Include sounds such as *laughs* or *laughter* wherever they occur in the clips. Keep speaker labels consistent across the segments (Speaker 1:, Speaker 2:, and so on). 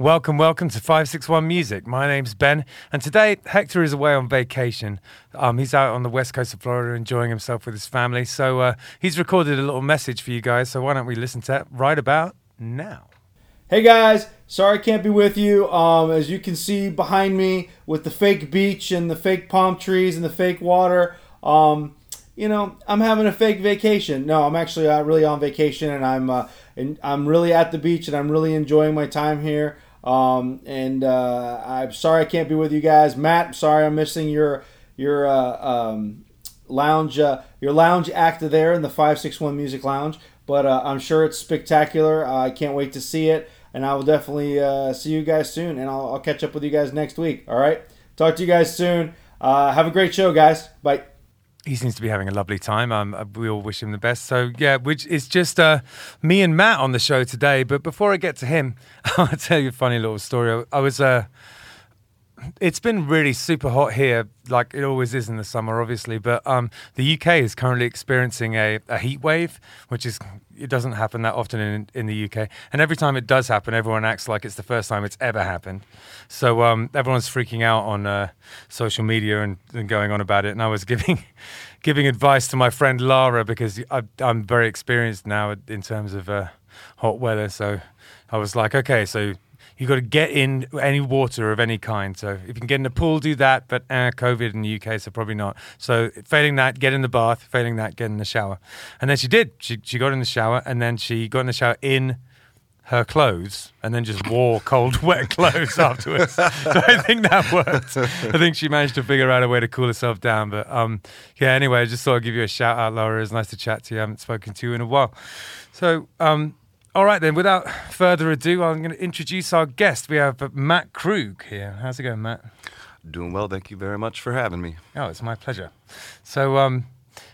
Speaker 1: Welcome, welcome to 561 Music. My name's Ben, and today Hector is away on vacation. Um, he's out on the west coast of Florida enjoying himself with his family. So uh, he's recorded a little message for you guys. So why don't we listen to that right about now?
Speaker 2: Hey guys, sorry I can't be with you. Um, as you can see behind me with the fake beach and the fake palm trees and the fake water, um, you know, I'm having a fake vacation. No, I'm actually uh, really on vacation, and I'm uh, and I'm really at the beach, and I'm really enjoying my time here. Um, and uh, I'm sorry I can't be with you guys. Matt, sorry I'm missing your your uh, um, lounge uh, your lounge act there in the 561 Music Lounge. But uh, I'm sure it's spectacular. I can't wait to see it. And I will definitely uh, see you guys soon. And I'll, I'll, catch up with you guys next week. All right. Talk to you guys soon. Uh, have a great show, guys. Bye
Speaker 1: he seems to be having a lovely time. Um, uh, we all wish him the best. So yeah, which it's just uh, me and Matt on the show today. But before I get to him, *laughs* I'll tell you a funny little story. I was uh, it's been really super hot here, like it always is in the summer, obviously. But um, the UK is currently experiencing a, a heat wave, which is it doesn't happen that often in, in the UK. And every time it does happen, everyone acts like it's the first time it's ever happened. So um, everyone's freaking out on uh, social media and, and, going on about it. And I was giving *laughs* giving advice to my friend Lara because I, am very experienced now in terms of uh, hot weather. So I was like, okay, so you've got to get in any water of any kind. So if you can get in the pool, do that. But uh, COVID in the UK, so probably not. So failing that, get in the bath. Failing that, get in the shower. And then she did. She she got in the shower, and then she got in the shower in her clothes and then just wore cold, *laughs* wet clothes afterwards. so I think that worked. I think she managed to figure out a way to cool herself down. But um, yeah, anyway, I just thought I'd give you a shout out, Laura. It's nice to chat to you. I haven't spoken to you in a while. So um, all right, then, without further ado, I'm going to introduce our guest. We have Matt Krug here. How's it going, Matt?
Speaker 3: Doing well. Thank you very much for having me.
Speaker 1: Oh, it's my pleasure. So, um,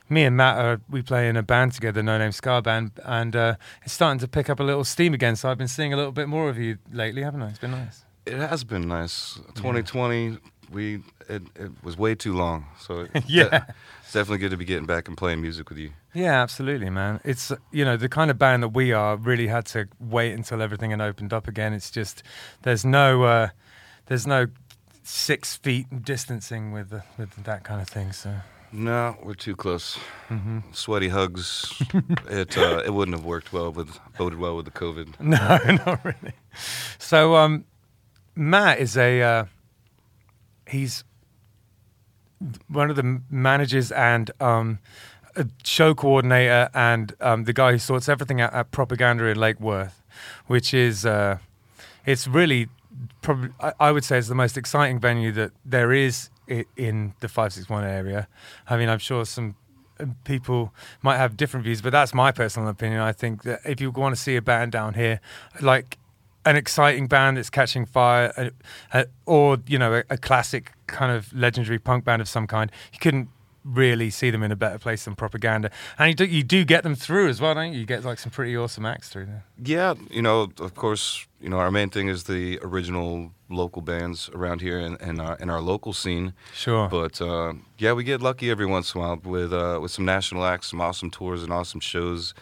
Speaker 1: me and Matt, are, we play in a band together, No Name Ska Band, and uh, it's starting to pick up a little steam again. So I've been seeing a little bit more of you lately, haven't I? It's been nice.
Speaker 3: It has been nice. 2020, yeah. we it, it was way too long. So *laughs*
Speaker 1: yeah,
Speaker 3: it's definitely good to be getting back and playing music with you.
Speaker 1: Yeah, absolutely, man. It's you know the kind of band that we are really had to wait until everything had opened up again. It's just there's no uh, there's no six feet distancing with the, with that kind of thing. So
Speaker 3: no, we're too close. Mm-hmm. Sweaty hugs. *laughs* it uh, it wouldn't have worked well with boded well with the COVID. *laughs*
Speaker 1: No, not really. So um, Matt is a uh, he's one of the managers and um, show coordinator and um, the guy who sorts everything out at Propaganda in Lake Worth, which is uh, it's really probably I, I, would say it's the most exciting venue that there is in the five six one area. I mean, I'm sure some uh, people might have different views, but that's my personal opinion. I think that if you want to see a band down here, like an exciting band that's catching fire, uh, uh, or you know, a, a, classic kind of legendary punk band of some kind, you couldn't really see them in a better place than propaganda. And you do, you do get them through as well, don't you? You get like some pretty awesome acts through there.
Speaker 3: Yeah, you know, of course, you know, our main thing is the original local bands around here and in, in, our in our local scene.
Speaker 1: Sure.
Speaker 3: But uh, yeah, we get lucky every once in a while with uh, with some national acts, some awesome tours, and awesome shows.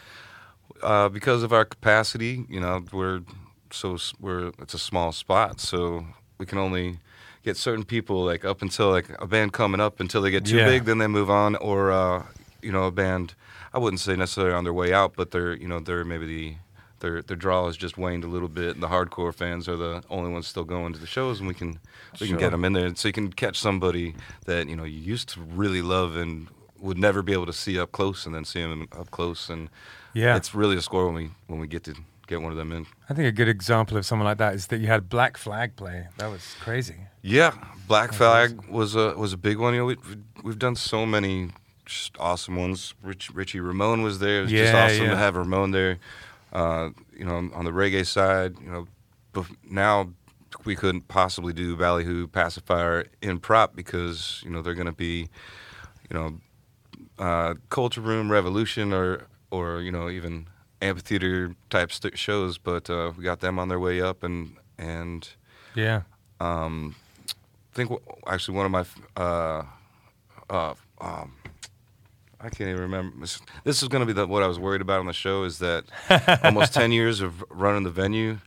Speaker 3: Uh, because of our capacity, you know, we're so we're it's a small spot, so we can only get certain people like up until like a band coming up until they get too yeah. big, then they move on, or uh, you know a band. I wouldn't say necessarily on their way out, but they're you know they're maybe the their their draw has just waned a little bit, and the hardcore fans are the only ones still going to the shows, and we can we sure. can get them in there, so you can catch somebody that you know you used to really love and would never be able to see up close, and then see them up close, and yeah, it's really a score when we when we get to get one of them in.
Speaker 1: I think a good example of someone like that is that you had Black Flag play. That was crazy.
Speaker 3: Yeah, Black Flag was a was a big one. You know, we, we've done so many just awesome ones. Rich, Richie Ramone was there. It was yeah, just awesome yeah. to have Ramone there. Uh, you know, on the reggae side, you know, now we couldn't possibly do Ballyhoo Passafire in prop because you know they're going to be, you know, uh, Culture Room Revolution or or you know even amphitheater type st- shows, but uh, we got them on their way up, and and
Speaker 1: yeah,
Speaker 3: um, I think w- actually one of my uh, uh, um, I can't even remember. This is going to be the, what I was worried about on the show is that almost ten *laughs* years of running the venue.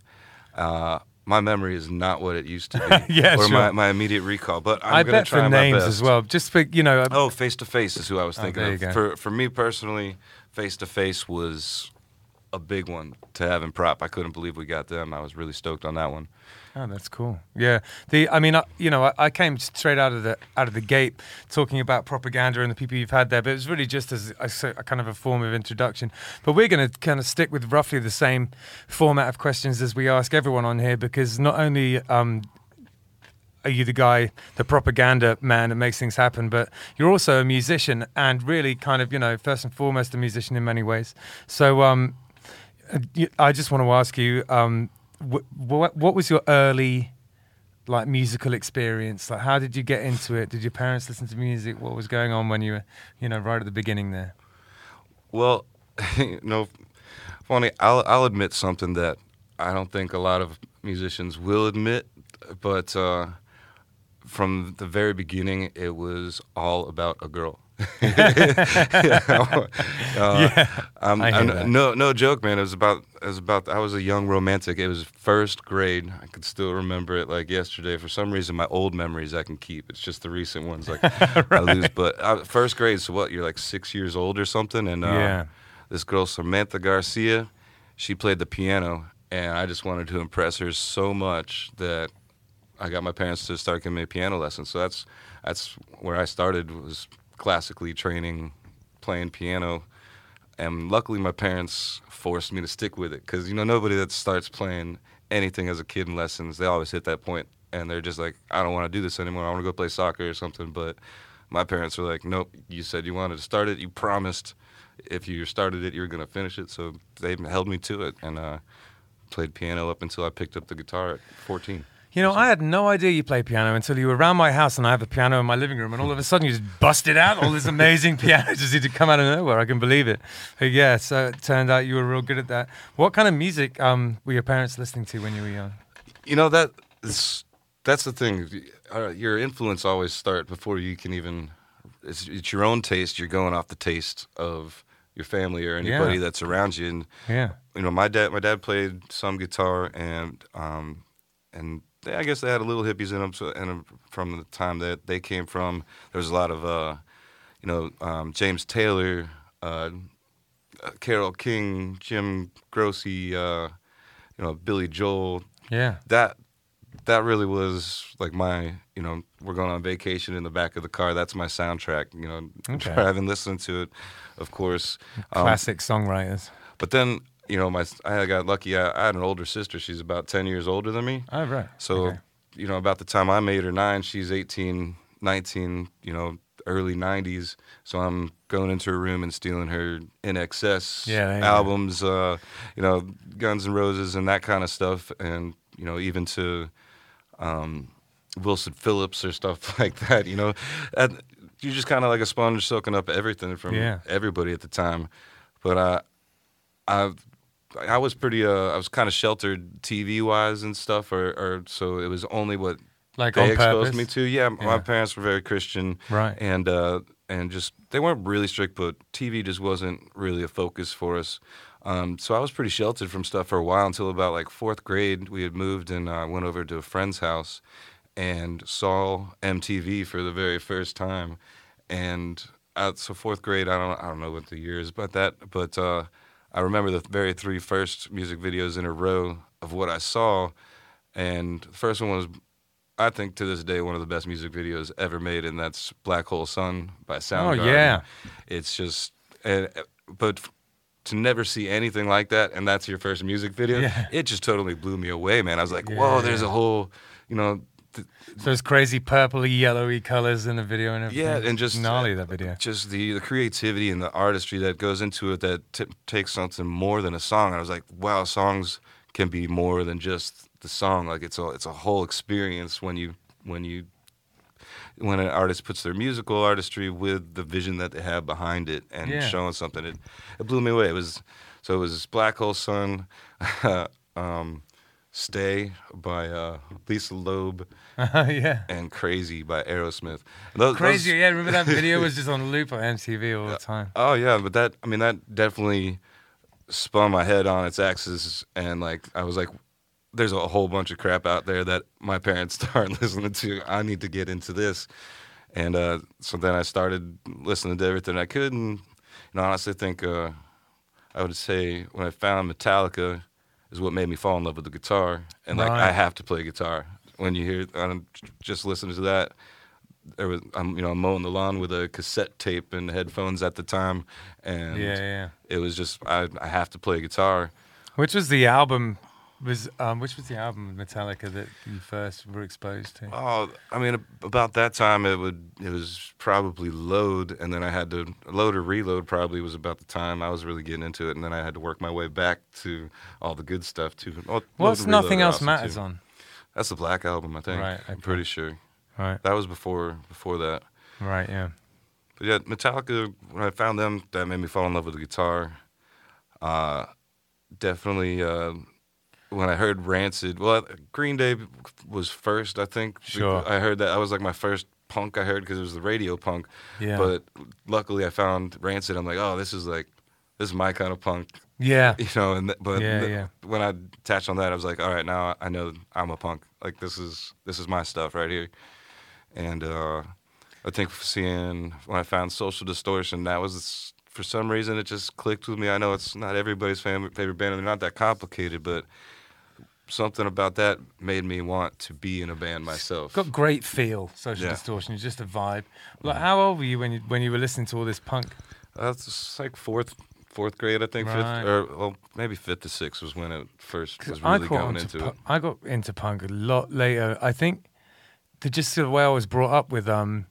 Speaker 3: Uh, my memory is not what it used to be. *laughs*
Speaker 1: Yeah,
Speaker 3: or
Speaker 1: sure.
Speaker 3: my, my immediate recall. But I'm
Speaker 1: I
Speaker 3: gonna
Speaker 1: bet
Speaker 3: try
Speaker 1: for
Speaker 3: my
Speaker 1: names
Speaker 3: best.
Speaker 1: as well. Just for you know,
Speaker 3: Oh, face to face is who I was
Speaker 1: Oh,
Speaker 3: thinking
Speaker 1: there
Speaker 3: of.
Speaker 1: go.
Speaker 3: For for me personally, face to face was a big one to have in prop. I couldn't believe we got them. I was really stoked on that one.
Speaker 1: Oh, that's cool. Yeah, the I mean, I, you know, I, I came straight out of the out of the gate talking about propaganda and the people you've had there, but it was really just as a, a kind of a form of introduction. But we're going to kind of stick with roughly the same format of questions as we ask everyone on here, because not only um, are you the guy, the propaganda man that makes things happen, but you're also a musician and really kind of, you know, first and foremost a musician in many ways. So um, I just want to ask you, um, wh- what what was your early like musical experience? Like, how did you get into it? Did your parents listen to music? What was going on when you were, you know, right at the beginning there?
Speaker 3: Well, *laughs* you know, funny. I'll I'll admit something that I don't think a lot of musicians will admit, but uh, from the very beginning, it was all about a girl. *laughs* Uh,
Speaker 1: Yeah, hear that.
Speaker 3: no, no joke, man. It was about, it was about. I was a young romantic. It was first grade. I could still remember it like yesterday. For some reason, my old memories I can keep. It's just the recent ones like *laughs* I lose. But uh, first grade. So what? You're like six years old or something, and uh,
Speaker 1: Yeah.
Speaker 3: this girl Samantha Garcia, she played the piano, and I just wanted to impress her so much that I got my parents to start giving me piano lessons. So that's that's where I started was classically training, playing piano, and luckily my parents forced me to stick with it because you know nobody that starts playing anything as a kid in lessons they always hit that point and they're just like I don't want to do this anymore. I want to go play soccer or something. But my parents were like, nope. You said you wanted to start it. You promised if you started it, you were gonna finish it. So they held me to it and. uh Played piano up until I picked up the guitar at 14.
Speaker 1: You know, I had no idea you played piano until you were around my house, and I have a piano in my living room, and all of a sudden you just busted out all this amazing *laughs* piano just seemed to come out of nowhere. I can believe it. But yeah, so it turned out you were real good at that. What kind of music um, were your parents listening to when you were young?
Speaker 3: You know that is, that's the thing. Uh, Your influence always start before you can even. It's, it's your own taste. You're going off the taste of your family or anybody
Speaker 1: Yeah.
Speaker 3: that's around you. And
Speaker 1: Yeah.
Speaker 3: you know, my dad, my dad played some guitar, and um, and they, I guess they had a little hippies in them. So, and from the time that they came from, there was a lot of, uh, you know, um, James Taylor, uh, uh, Carole King, Jim Croce, uh, you know, Billy Joel.
Speaker 1: Yeah.
Speaker 3: That that really was like my, you know, we're going on vacation in the back of the car. That's my soundtrack. You know,
Speaker 1: Okay. *laughs*
Speaker 3: driving, listening to it, of course. Um,
Speaker 1: Classic songwriters.
Speaker 3: but then, you know, my I got lucky. I, I had an older sister. She's about ten years older than me.
Speaker 1: Oh, right.
Speaker 3: So,
Speaker 1: Okay.
Speaker 3: you know, about the time I'm eight or nine, she's 18, 19, you know, early 90s. So I'm going into her room and stealing her INXS
Speaker 1: Yeah, there you go.
Speaker 3: albums, uh, you know, Guns N' Roses and that kind of stuff. And, you know, even to um, Wilson Phillips or stuff *laughs* like that, you know. That, you're just kind of like a sponge soaking up everything from
Speaker 1: Yeah.
Speaker 3: everybody at the time. But I I was pretty uh I was kind of sheltered TV wise and stuff or, or so it was only what
Speaker 1: Like
Speaker 3: they exposed
Speaker 1: purpose?
Speaker 3: me to. Yeah, my parents were very Christian.
Speaker 1: Right.
Speaker 3: And uh and just they weren't really strict but TV just wasn't really a focus for us. Um, so I was pretty sheltered from stuff for a while until about like fourth grade. We had moved and uh, went over to a friend's house and saw MTV for the very first time. And uh, so fourth grade, I don't I don't know what the year is about that, but uh, I remember the very three first music videos in a row of what I saw, and the first one was. I think to this day one of the best music videos ever made, and that's "Black Hole Sun" by oh, Soundgarden.
Speaker 1: Oh, yeah.
Speaker 3: it's just, and, but to never see anything like that, and that's your first music video,
Speaker 1: Yeah.
Speaker 3: it just totally blew me away, man. I was like, whoa, there's a whole, you know, th-
Speaker 1: Those crazy purpley, yellowy colors in the video and everything.
Speaker 3: Yeah, and just
Speaker 1: gnarly that video.
Speaker 3: just the the creativity and the artistry that goes into it that t- takes something more than a song. I was like, wow, songs can be more than just the song. Like it's a it's a whole experience when you when you when an artist puts their musical artistry with the vision that they have behind it and
Speaker 1: Yeah.
Speaker 3: showing something. It it blew me away. It was so it was Black Hole Sun, *laughs* um, Stay by uh, Lisa Loeb, *laughs*
Speaker 1: yeah.
Speaker 3: and Crazy by Aerosmith. And those-
Speaker 1: Crazy,
Speaker 3: those-
Speaker 1: yeah. Remember that video was just on loop on MTV all the time.
Speaker 3: Oh yeah, but that I mean that definitely spun my head on its axis, and like I was like, there's a whole bunch of crap out there that my parents *laughs* aren't listening to. I need to get into this. And uh, so then I started listening to everything I could. And, you know, honestly, think uh, I would say when I found Metallica is what made me fall in love with the guitar. And, like,
Speaker 1: Right.
Speaker 3: I have to play guitar. When you hear, I'm just listening to that, there was, I'm, you know, I'm mowing the lawn with a cassette tape and headphones at the time. And
Speaker 1: Yeah, yeah.
Speaker 3: it was just, I, I have to play guitar.
Speaker 1: Which was the album? Was um, which was the album of Metallica that you first were exposed to?
Speaker 3: Oh, I mean, about that time, it would it was probably load, and then I had to load or reload. Probably was about the time I was really getting into it, and then I had to work my way back to all the good stuff too. Load
Speaker 1: What's nothing else matters
Speaker 3: too.
Speaker 1: on?
Speaker 3: That's the Black album, I think.
Speaker 1: Right,
Speaker 3: I'm pretty sure
Speaker 1: Right,
Speaker 3: that was before before that.
Speaker 1: right, yeah.
Speaker 3: But yeah, Metallica. When I found them, that made me fall in love with the guitar. Uh, definitely. Uh, when I heard Rancid, well, Green Day was first, I think.
Speaker 1: Sure.
Speaker 3: I heard that. I was like my first punk I heard because it was the radio punk.
Speaker 1: Yeah.
Speaker 3: But luckily, I found Rancid. I'm like, oh, this is like, this is my kind of punk,
Speaker 1: Yeah, *laughs*
Speaker 3: you know. And th- but
Speaker 1: Yeah, yeah.
Speaker 3: when I attached on that, I was like, all right, now I know I'm a punk. Like this is this is my stuff right here. And uh, I think seeing when I found Social Distortion, that was for some reason it just clicked with me. I know it's not everybody's fam- favorite band, and they're not that complicated, but something about that made me want to be in a band myself.
Speaker 1: got great feel. Social
Speaker 3: Yeah.
Speaker 1: distortion. It's just a vibe. Like, how old were you when you when you were listening to all this punk?
Speaker 3: That's just like fourth fourth grade, I think,
Speaker 1: Right.
Speaker 3: fifth or well, maybe fifth to sixth was when it first was really going
Speaker 1: onto
Speaker 3: into it.
Speaker 1: I got into punk a lot later. I think the just the way I was brought up with, um,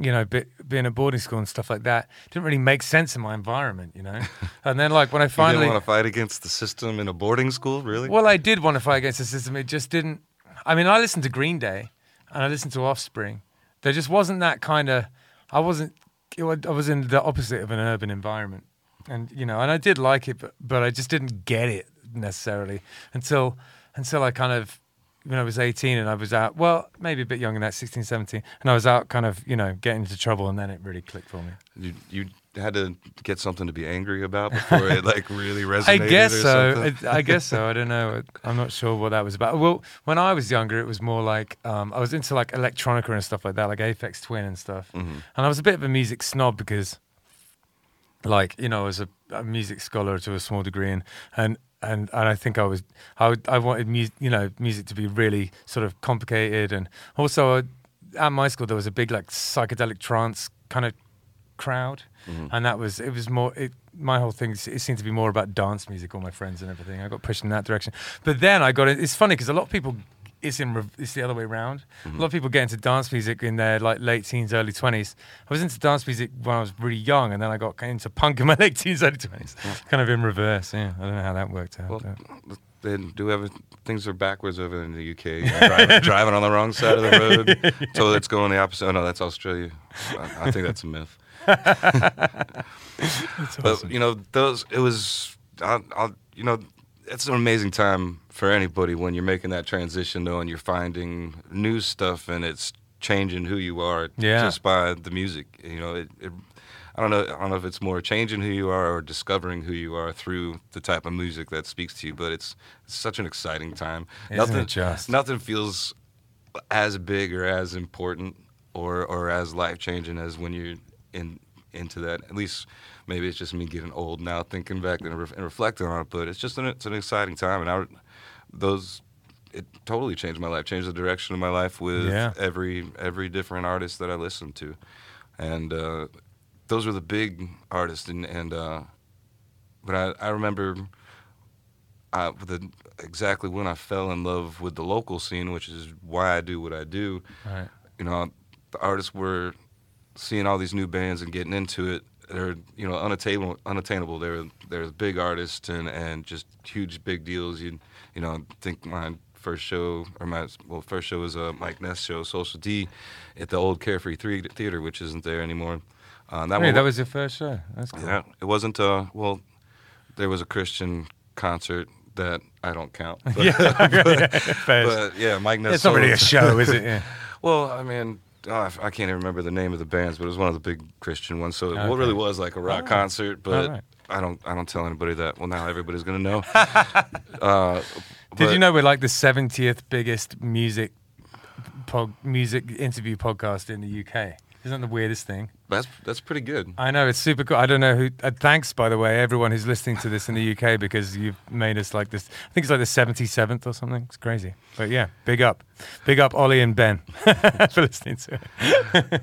Speaker 1: you know, be, being at boarding school and stuff like that, didn't really make sense in my environment, you know. and then like when I *laughs*
Speaker 3: You
Speaker 1: finally,
Speaker 3: didn't want to fight against the system in a boarding school, really?
Speaker 1: well, I did want to fight against the system. It just didn't. I mean, I listened to Green Day and I listened to Offspring. There just wasn't that kind of. I wasn't. It, I was in the opposite of an urban environment, and you know, and I did like it, but but I just didn't get it necessarily until until I kind of when I was 18 and I was out. Well, maybe a bit younger than that, 16, 17, and I was out, kind of, you know, getting into trouble, and then it really clicked for me.
Speaker 3: You you had to get something to be angry about before it like *laughs* really resonated.
Speaker 1: I guess so. I, I guess so. I don't *laughs* know. I'm not sure what that was about. Well, when I was younger, it was more like um, I was into like electronica and stuff like that, like Aphex Twin and stuff.
Speaker 3: Mhm.
Speaker 1: And I was a bit of a music snob because, like, you know, I was a, a music scholar to a small degree, and and and, and I think I was I I wanted music, you know, music to be really sort of complicated, and also uh, at my school there was a big like psychedelic trance kind of crowd,
Speaker 3: Mhm.
Speaker 1: and that was it was more it, my whole thing. It seemed to be more about dance music, all my friends and everything. I got pushed in that direction, but then I got it. It's funny because a lot of people. It's in. rev- It's the other way around. A mm-hmm. lot of people get into dance music in their like late teens, early twenties. I was into dance music when I was really young, and then I got into punk in my *laughs* late teens, early twenties. Kind of in reverse. Yeah, I don't know how that worked out.
Speaker 3: Well,
Speaker 1: but-
Speaker 3: they do have things are backwards over in the UK. *laughs* Driving, driving on the wrong side of the road, *laughs* so it's going the opposite. Oh no, that's Australia. I, I think that's a myth.
Speaker 1: It's
Speaker 3: But you know, those it was. I'll, I'll, you know, it's an amazing time for anybody when you're making that transition, though, and you're finding new stuff, and it's changing who you are
Speaker 1: Yeah.
Speaker 3: just by the music. You know, it, it. I don't know. I don't know if it's more changing who you are or discovering who you are through the type of music that speaks to you. But it's, it's such an exciting time.
Speaker 1: Isn't
Speaker 3: nothing
Speaker 1: just?
Speaker 3: nothing feels as big or as important or or as life changing as when you're in into that. At least maybe it's just me getting old now, thinking back and, re- and reflecting on it. But it's just an it's an exciting time, and I those it totally changed my life, changed the direction of my life with
Speaker 1: Yeah.
Speaker 3: every every different artist that I listened to, and uh, those were the big artists, and and uh, but I I remember. Uh, the, exactly when I fell in love with the local scene, which is why I do what I do.
Speaker 1: right.
Speaker 3: You know, the artists were seeing all these new bands and getting into it. They're you know unattainable. Unattainable. They're they're big artists and, and just huge big deals. You you know I think my first show or my well first show was a Mike Ness show, Social D, at the old Carefree Three Theater, which isn't there anymore. Uh, that
Speaker 1: Really,
Speaker 3: one,
Speaker 1: that was your first show. That's cool.
Speaker 3: yeah, it wasn't. Uh, well, there was a Christian concert that I don't count. But, *laughs* *laughs*
Speaker 1: Fair.
Speaker 3: but yeah, Mike Ness.
Speaker 1: it's not really a show, is it? *laughs* Yeah.
Speaker 3: well, I mean, oh, I I can't even remember the name of the bands, but it was one of the big Christian ones. So it really was like a rock
Speaker 1: Oh.
Speaker 3: concert, but. I don't I don't tell anybody that. Well, now everybody's gonna know. *laughs* uh,
Speaker 1: Did you know we're like the seventieth biggest music pod, music interview podcast in the UK? Isn't that the weirdest thing?
Speaker 3: That's that's pretty good.
Speaker 1: I know it's super cool. I don't know who. Uh, thanks, by the way, everyone who's listening to this in the UK because you've made us like this. I think it's like the seventy seventh or something. It's crazy. But yeah, big up, big up, Ollie and Ben *laughs* for listening to it.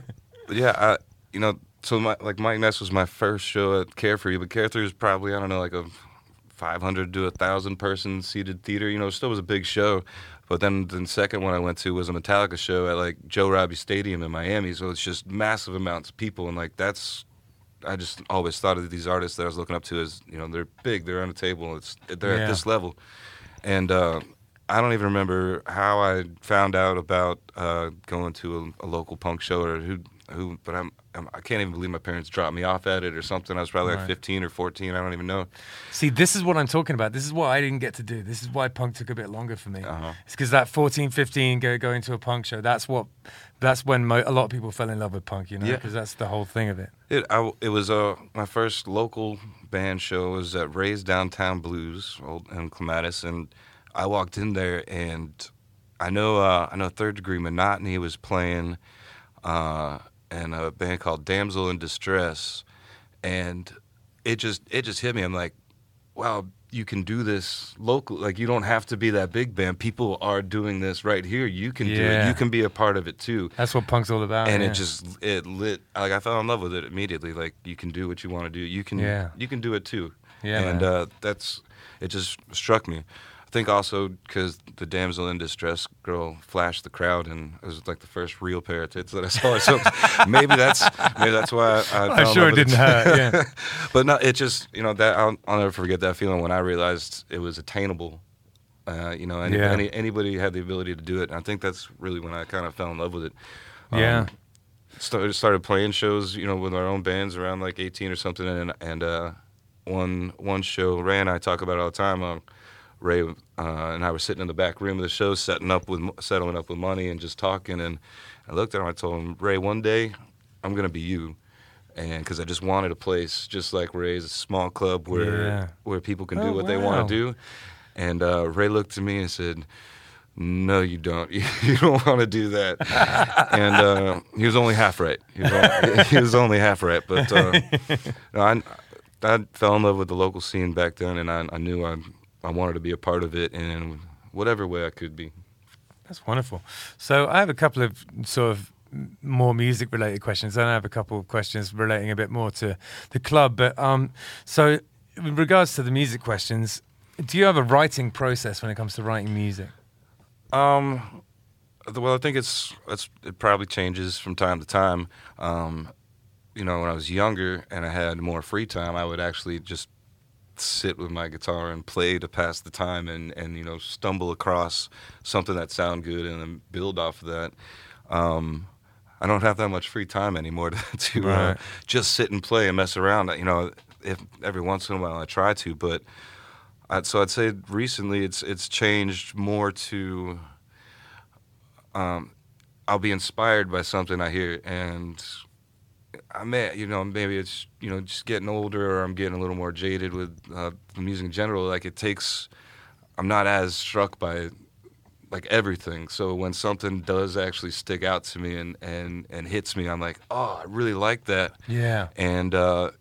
Speaker 3: Yeah, I, you know, so my, like Mike Ness was my first show at Carefree, but Carefree is probably I don't know like a 500 to a thousand person seated theater. You know, it still was a big show. But then the second one I went to was a Metallica show at like Joe Robbie Stadium in Miami. So it's just massive amounts of people, and like that's. I just always thought of these artists that I was looking up to as you know they're big, they're on the table, it's they're
Speaker 1: Yeah.
Speaker 3: at this level, and uh, I don't even remember how I found out about uh, going to a, a local punk show or who who, but I'm I can't even believe my parents dropped me off at it or something. I was probably
Speaker 1: Right.
Speaker 3: like 15 or 14. I don't even know.
Speaker 1: See, this is what I'm talking about. This is what I didn't get to do. This is why punk took a bit longer for me.
Speaker 3: Uh-huh.
Speaker 1: It's because that 14, 15, go going to a punk show. That's what. That's when mo- a lot of people fell in love with punk. You know,
Speaker 3: Yeah.
Speaker 1: because that's the whole thing of it.
Speaker 3: It I, it was uh my first local band show was at Ray's Downtown Blues old in Clematis, and I walked in there and I know uh, I know Third Degree Monotony was playing, uh, and a band called Damsel in Distress, and it just it just hit me. I'm like, wow, you can do this local. Like you don't have to be that big band. People are doing this right here. You can do it. You can be a part of it too
Speaker 1: That's what punk's all about.
Speaker 3: and
Speaker 1: yeah.
Speaker 3: it just it lit like I fell in love with it immediately. Like you can do what you want to do. You can
Speaker 1: Yeah.
Speaker 3: you can do it too.
Speaker 1: Yeah,
Speaker 3: and uh, that's it. Just struck me. I think also because the damsel in distress girl flashed the crowd, and it was like the first real pair of tits that I saw. So *laughs* maybe that's maybe that's why I, I
Speaker 1: I'm sure didn't hurt. Yeah. *laughs*
Speaker 3: but no, it just you know that I'll, I'll never forget that feeling when I realized it was attainable. Uh, you know, any,
Speaker 1: Yeah.
Speaker 3: any, anybody had the ability to do it. And I think that's really when I kind of fell in love with it. Um,
Speaker 1: Yeah.
Speaker 3: started started playing shows, you know, with our own bands around like 18 or something, and and uh, one one show Ray and I talk about it all the time. Um, Ray uh, and I were sitting in the back room of the show, setting up with settling up with money and just talking. And I looked at him. I told him, Ray, one day I'm gonna be you, and because I just wanted a place just like Ray's, a small club where
Speaker 1: Yeah.
Speaker 3: where people can
Speaker 1: Oh,
Speaker 3: do what they want to do. And uh, Ray looked at me and said. No, you don't. *laughs* You don't want to do that. *laughs* and uh, he was only half right. He was only, *laughs* he was only half right. But uh, no, I, I fell in love with the local scene back then, and I, I knew I, I wanted to be a part of it in whatever way I could be.
Speaker 1: That's wonderful. So I have a couple of sort of more music related questions. Then I have a couple of questions relating a bit more to the club. But um, so in regards to the music questions, do you have a writing process when it comes to writing music?
Speaker 3: Um, well, I think it's it's it probably changes from time to time. Um, you know, when I was younger and I had more free time, I would actually just sit with my guitar and play to pass the time and and you know stumble across something that sound good and then build off of that. Um, I don't have that much free time anymore *laughs* to, to uh, just sit and play and mess around. You know, if every once in a while I try to, but I'd, so I'd say recently it's it's changed more to um, I'll be inspired by something I hear, and I may you know maybe it's you know just getting older or I'm getting a little more jaded with uh, the music in general. Like it takes, I'm not as struck by like everything. So when something does actually stick out to me and and and hits me, I'm like, oh, I really like that
Speaker 1: Yeah.
Speaker 3: and uh,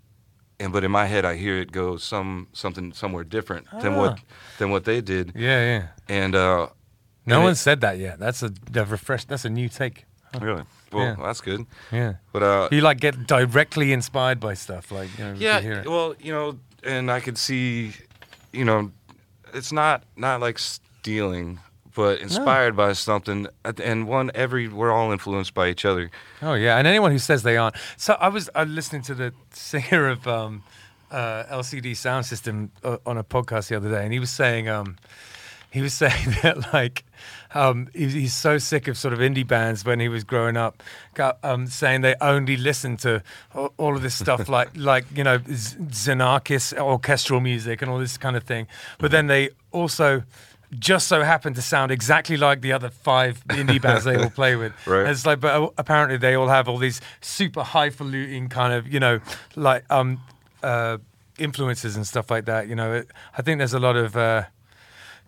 Speaker 3: and but in my head I hear it go some something somewhere different than what
Speaker 1: Ah.
Speaker 3: than what they did,
Speaker 1: Yeah, yeah.
Speaker 3: and uh,
Speaker 1: No
Speaker 3: And
Speaker 1: one
Speaker 3: it-
Speaker 1: said that yet. That's a the refresh. That's a new take.
Speaker 3: really well
Speaker 1: Yeah.
Speaker 3: that's good.
Speaker 1: Yeah.
Speaker 3: But uh,
Speaker 1: You like get directly inspired by stuff, like you know,
Speaker 3: yeah,
Speaker 1: it.
Speaker 3: well you know, and I could see, you know, it's not not like stealing. But inspired by something, and one every we're all influenced by each other.
Speaker 1: Oh yeah, and anyone who says they aren't. So I was uh, listening to the singer of um, uh, LCD Sound System uh, on a podcast the other day, and he was saying um, he was *laughs* saying that like um, he's, he's so sick of sort of indie bands when he was growing up, um, saying they only listen to all, of this stuff *laughs* like like you know Xenakis orchestral music and all this kind of thing, but then they also just so happen to sound exactly like the other five indie bands they all *laughs* play with.
Speaker 3: Right.
Speaker 1: And it's like, but uh, apparently they all have all these super highfalutin kind of, you know, like um, uh, influences and stuff like that. You know, it, I think there's a lot of uh,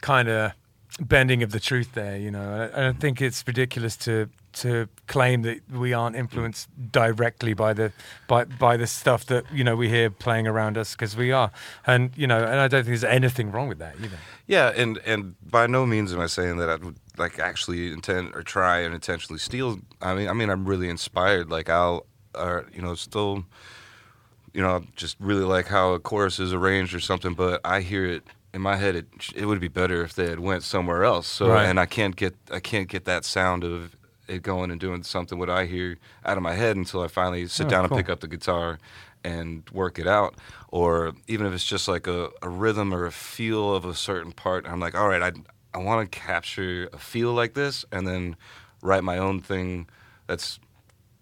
Speaker 1: kind of bending of the truth there. You know, I, I think it's ridiculous to to claim that we aren't influenced directly by the by by the stuff that you know we hear playing around us because we are, and you know, and I don't think there's anything wrong with that either.
Speaker 3: Yeah, and and by no means am I saying that I would like actually intend or try and intentionally steal. I mean, I mean, I'm really inspired. Like I'll, or you know, still, you know, just really like how a chorus is arranged or something. But I hear it in my head. It it would be better if they had went somewhere else. So
Speaker 1: Right.
Speaker 3: and I can't get I can't get that sound of it going and doing something what I hear out of my head until I finally sit
Speaker 1: Oh,
Speaker 3: down
Speaker 1: cool.
Speaker 3: and pick up the guitar and work it out. Or even if it's just like a, a rhythm or a feel of a certain part, I'm like, all right, I I want to capture a feel like this and then write my own thing that's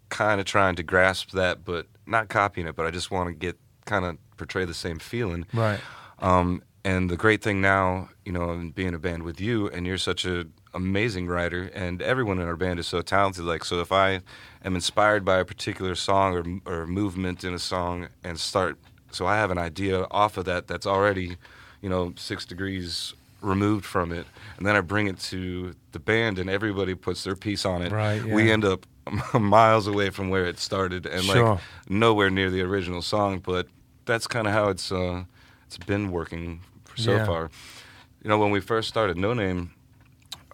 Speaker 3: kind of trying to grasp that, but not copying it. But I just want to get kind of portray the same feeling.
Speaker 1: Right.
Speaker 3: Um, and the great thing now, you know, being a band with you, and you're such an amazing writer, and everyone in our band is so talented. Like, so if I am inspired by a particular song or or movement in a song, and start, so I have an idea off of that that's already, you know, six degrees removed from it, and then I bring it to the band, and everybody puts their piece on it.
Speaker 1: Right,
Speaker 3: We end up *laughs* miles away from where it started, and
Speaker 1: Sure.
Speaker 3: like nowhere near the original song. But that's kind of how it's uh, it's been working so
Speaker 1: Yeah.
Speaker 3: far. You know, when we first started No Name,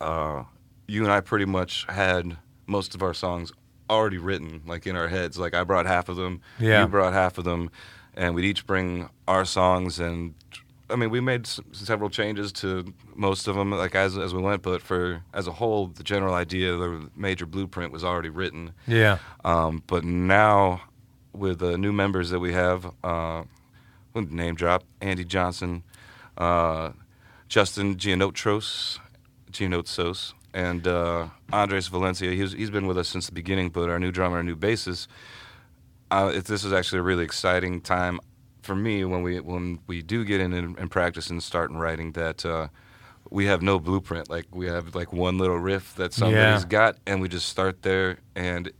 Speaker 3: uh, you and I pretty much had most of our songs already written, like in our heads. Like I brought half of them,
Speaker 1: Yeah.
Speaker 3: you brought half of them, and we'd each bring our songs. And I mean, we made s- several changes to most of them, like as as we went. But for as a whole, the general idea, the major blueprint was already written.
Speaker 1: Yeah.
Speaker 3: Um, but now, with the new members that we have, uh, name drop Andy Johnson, uh, Justin Gianotros, Gianotsos, and uh, Andres Valencia. He's, he's been with us since the beginning, but our new drummer, our new bassist. Uh, it, this is actually a really exciting time for me when we when we do get in and, and practice and start writing that. Uh, we have no blueprint. Like we have like one little riff that somebody's
Speaker 1: Yeah.
Speaker 3: got, and we just start there, and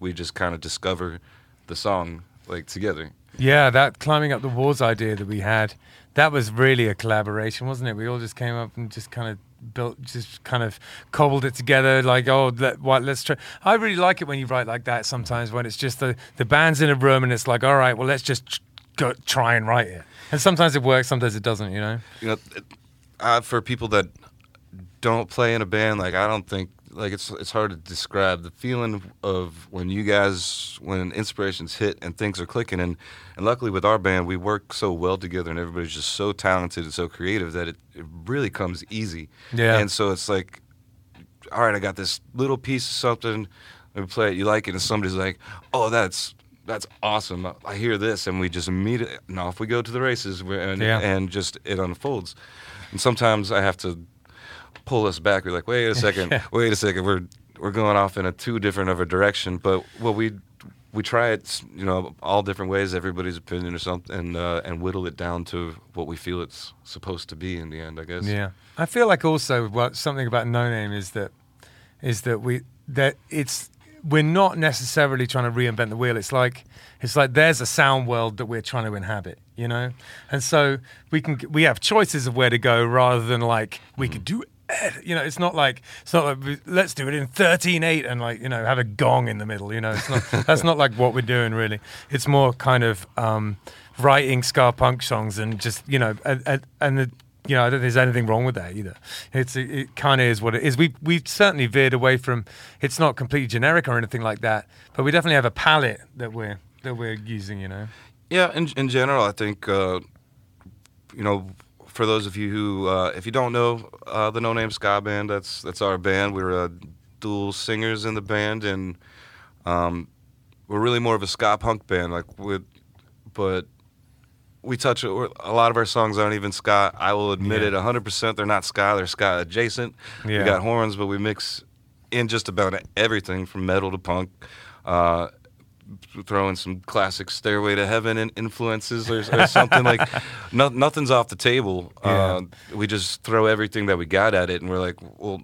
Speaker 3: we just kind of discover the song like together.
Speaker 1: Yeah, that climbing up the walls idea that we had, that was really a collaboration, wasn't it? We all just came up and just kind of built, just kind of cobbled it together. Like, oh, let, what, let's try. I really like it when you write like that. Sometimes when it's just the the band's in a room and it's like, all right, well, let's just go try and write it. And sometimes it works, sometimes it doesn't. You know?
Speaker 3: you know, uh, for people that don't play in a band, like I don't think like it's it's hard to describe the feeling of when you guys when inspirations hit and things are clicking and and luckily with our band we work so well together and everybody's just so talented and so creative that it, it really comes easy.
Speaker 1: Yeah.
Speaker 3: And so it's like all right, I got this little piece of something. Let me play it. You like it, and somebody's like, "Oh, that's that's awesome. I hear this," and we just immediately. Now, if we go to the races, and,
Speaker 1: Yeah.
Speaker 3: and just it unfolds. And sometimes I have to pull us back. We're like, "Wait a second, *laughs* wait a second. We're we're going off in a too different of a direction." But well, we we try it, you know, all different ways, everybody's opinion or something, and uh, and whittle it down to what we feel it's supposed to be in the end. I guess.
Speaker 1: Yeah, I feel like also what something about No Name is that is that we that it's we're not necessarily trying to reinvent the wheel. It's like it's like there's a sound world that we're trying to inhabit, you know, and so we can we have choices of where to go rather than like we could do. It. You know, it's not like it's not like let's do it in thirteen eight and like you know have a gong in the middle. You know, it's not *laughs* that's not like what we're doing really. It's more kind of um, writing ska punk songs and just you know and, and, and the you know, I don't think there's anything wrong with that either. It's it, it kind of is what it is. We we've certainly veered away from. It's not completely generic or anything like that, but we definitely have a palette that we're that we're using. You know.
Speaker 3: Yeah, in in general, I think uh, you know, for those of you who, uh, if you don't know uh, the No Name Ska Band, that's that's our band. We're uh, dual singers in the band, and um, we're really more of a ska punk band. Like with, but we touch a lot of our songs aren't even ska. I will admit
Speaker 1: Yeah.
Speaker 3: it, 100%. They're not ska. They're ska adjacent.
Speaker 1: Yeah.
Speaker 3: We got horns, but we mix in just about everything from metal to punk. Uh, throw in some classic Stairway to Heaven influences or, or something like. *laughs* No, nothing's off the table. Uh, we just throw everything that we got at it, and we're like, well,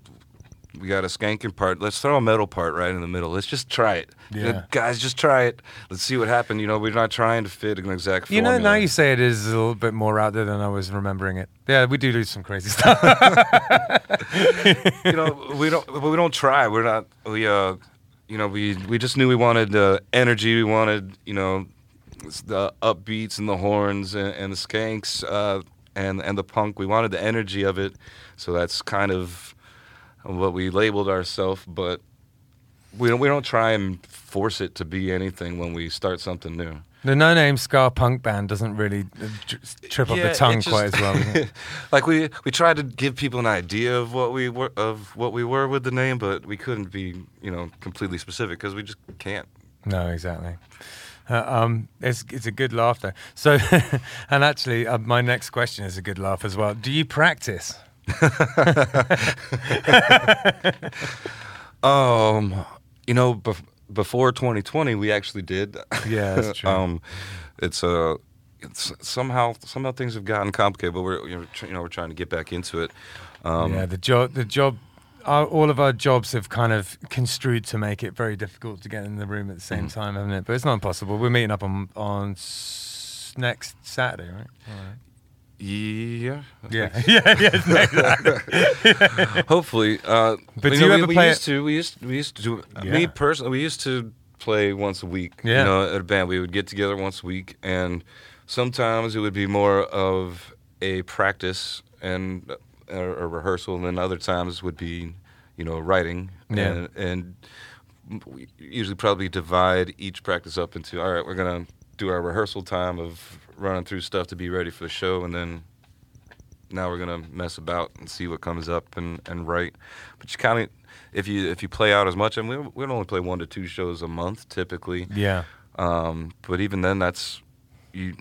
Speaker 3: we got a skanking part. Let's throw a metal part right in the middle. Let's just try it. You know, guys, just try it. Let's see what happened. You know, we're not trying to fit an exact.
Speaker 1: You know, now you say it is a little bit more out there than I was remembering it. Yeah, we do do some crazy *laughs* stuff. *laughs*
Speaker 3: you know, we don't, but we don't try. We're not. We, uh, you know, we we just knew we wanted the energy. We wanted, you know, the upbeats and the horns and, and the skanks uh, and and the punk. We wanted the energy of it. So that's kind of what we labeled ourselves. But we don't we don't try and force it to be anything when we start something new.
Speaker 1: The no-name ska punk band doesn't really uh, tr- trip up the tongue
Speaker 3: just-
Speaker 1: quite as well. *laughs*
Speaker 3: like we we tried to give people an idea of what we were of what we were with the name, but we couldn't be you know completely specific because we just can't.
Speaker 1: No, exactly. Uh, um, it's it's a good laugh though. So, *laughs* and actually, uh, my next question is a good laugh as well. Do you practice? *laughs*
Speaker 3: Um, you know, bef- before 2020, we actually did.
Speaker 1: Yeah, that's *laughs* true.
Speaker 3: um, it's uh, it's somehow somehow things have gotten complicated, but we're you know, tr- you know we're trying to get back into it. Um,
Speaker 1: yeah, the job, the job, our, all of our jobs have kind of construed to make it very difficult to get in the room at the same
Speaker 3: Mhm.
Speaker 1: time, haven't it? But it's not impossible. We're meeting up on on s- next Saturday, right? All right.
Speaker 3: Yeah,
Speaker 1: Yeah, *laughs* *laughs* yeah, yeah. exactly. *laughs*
Speaker 3: Hopefully, uh,
Speaker 1: But
Speaker 3: you
Speaker 1: do you
Speaker 3: know,
Speaker 1: ever
Speaker 3: we,
Speaker 1: play
Speaker 3: we
Speaker 1: it-
Speaker 3: used to we used we used to do
Speaker 1: Yeah.
Speaker 3: me personally we used to play once a week.
Speaker 1: Yeah.
Speaker 3: you know, at a band we would get together once a week, and sometimes it would be more of a practice and a, a rehearsal, and then other times would be you know writing
Speaker 1: Yeah.
Speaker 3: and and we usually probably divide each practice up into all right we're gonna do our rehearsal time of running through stuff to be ready for the show and then now we're gonna mess about and see what comes up and, and write. But you kind of, if you if you play out as much, and we we only play one to two shows a month typically.
Speaker 1: yeah,
Speaker 3: Um, but even then, that's you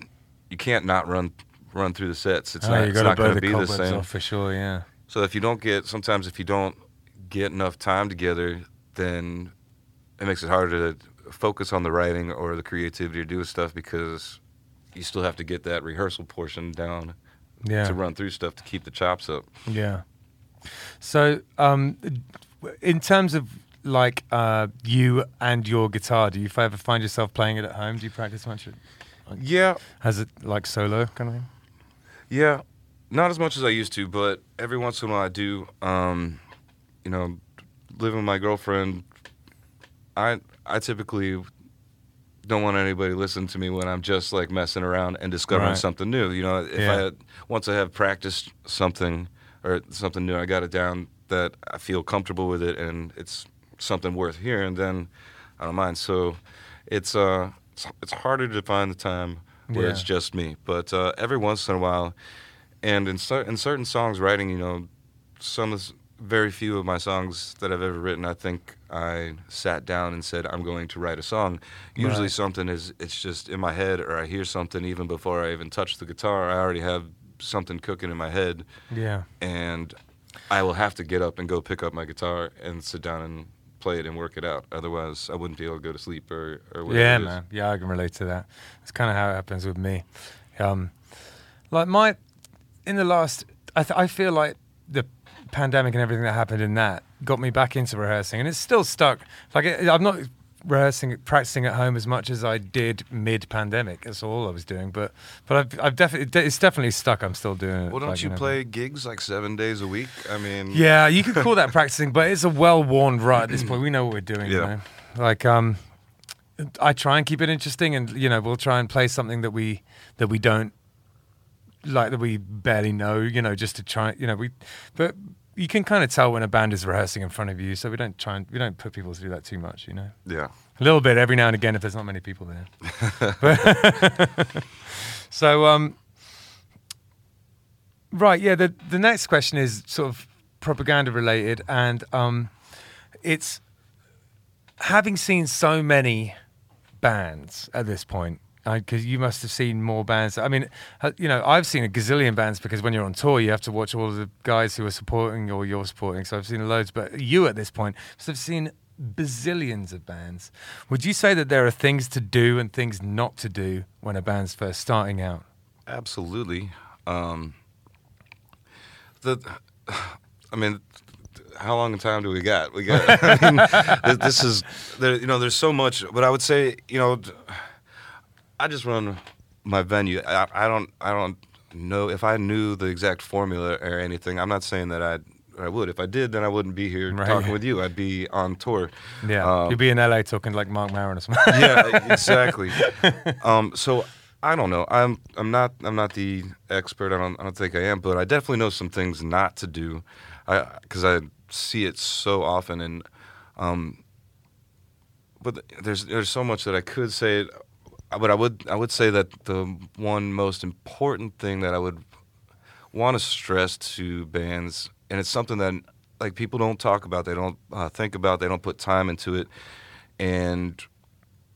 Speaker 3: you can't not run run through the sets. It's
Speaker 1: oh,
Speaker 3: not it's not gonna
Speaker 1: the
Speaker 3: be the same.
Speaker 1: for sure. Yeah,
Speaker 3: So if you don't get sometimes if you don't get enough time together, then it makes it harder to focus on the writing or the creativity or doing stuff because you still have to get that rehearsal portion down
Speaker 1: yeah.
Speaker 3: to run through stuff to keep the chops up.
Speaker 1: Yeah. So, um, in terms of like uh, you and your guitar, do you ever find yourself playing it at home? Do you practice much?
Speaker 3: Yeah,
Speaker 1: Has it like solo kind of thing?
Speaker 3: Yeah, not as much as I used to, but every once in a while I do. Um, you know, living with my girlfriend, I I typically don't want anybody to listen to me when I'm just like messing around and discovering
Speaker 1: Right.
Speaker 3: something new. You know, if
Speaker 1: Yeah.
Speaker 3: I once I have practiced something or something new, I got it down that I feel comfortable with it and it's something worth hearing, then I don't mind. So it's uh it's, it's harder to find the time where
Speaker 1: Yeah.
Speaker 3: it's just me, but uh, every once in a while, and in cer- in certain songs writing, you know, some of s- very few of my songs that I've ever written, I think I sat down and said I'm going to write a song. Usually
Speaker 1: Right.
Speaker 3: something is it's just in my head or I hear something even before I even touch the guitar. I already have something cooking in my head
Speaker 1: Yeah.
Speaker 3: and I will have to get up and go pick up my guitar and sit down and play it and work it out. Otherwise, I wouldn't be able to go to sleep or or whatever.
Speaker 1: Yeah, man. Yeah, I can relate to that. It's kind of how it happens with me. Um, like my, in the last, I, th- I feel like the pandemic and everything that happened in that got me back into rehearsing, and it's still stuck. Like I'm not rehearsing, practicing at home as much as I did mid-pandemic. That's all I was doing. But, but I've, I've definitely, it's definitely stuck. I'm still doing it.
Speaker 3: Well, don't
Speaker 1: like,
Speaker 3: you
Speaker 1: know.
Speaker 3: play gigs like seven days a week? I mean,
Speaker 1: Yeah, you could call that practicing, but it's a well-worn rut at this point. We know what we're doing. You
Speaker 3: Yeah.
Speaker 1: know? Like, um, I try and keep it interesting, and you know, we'll try and play something that we that we don't like that we barely know. You know, just to try. You know, we, but you can kind of tell when a band is rehearsing in front of you, so we don't try and we don't put people through that too much. You know,
Speaker 3: yeah.
Speaker 1: a little bit every now and again if there's not many people there. *laughs* So, um, right, yeah. The the next question is sort of propaganda related, and um, it's having seen so many bands at this point. Because you must have seen more bands. I mean, uh, you know, I've seen a gazillion bands because when you're on tour, you have to watch all the guys who are supporting or you're supporting. So I've seen loads, but you at this point must have seen bazillions of bands. Would you say that there are things to do and things not to do when a band's first starting out?
Speaker 3: Absolutely. Um, the, *sighs* I mean, how long in time do we got? We got. *laughs* I mean, this is, you know, there's so much. But I would say, you know, I just run my venue. I, I don't, I don't know if I knew the exact formula or anything. I'm not saying that I, I would. If I did, then I wouldn't be here
Speaker 1: Right.
Speaker 3: talking with you. I'd be on tour.
Speaker 1: Yeah,
Speaker 3: Um,
Speaker 1: you'd be in LA talking like Marc Maron or something. *laughs*
Speaker 3: yeah, *laughs* exactly. um, so I don't know. I'm I'm not I'm not the expert. I don't I don't think I am, but I definitely know some things not to do, because I, see it so often. And um, but there's there's so much that I could say. But I would I would say that the one most important thing that I would want to stress to bands, and it's something that like people don't talk about, they don't uh, think about, they don't put time into it, and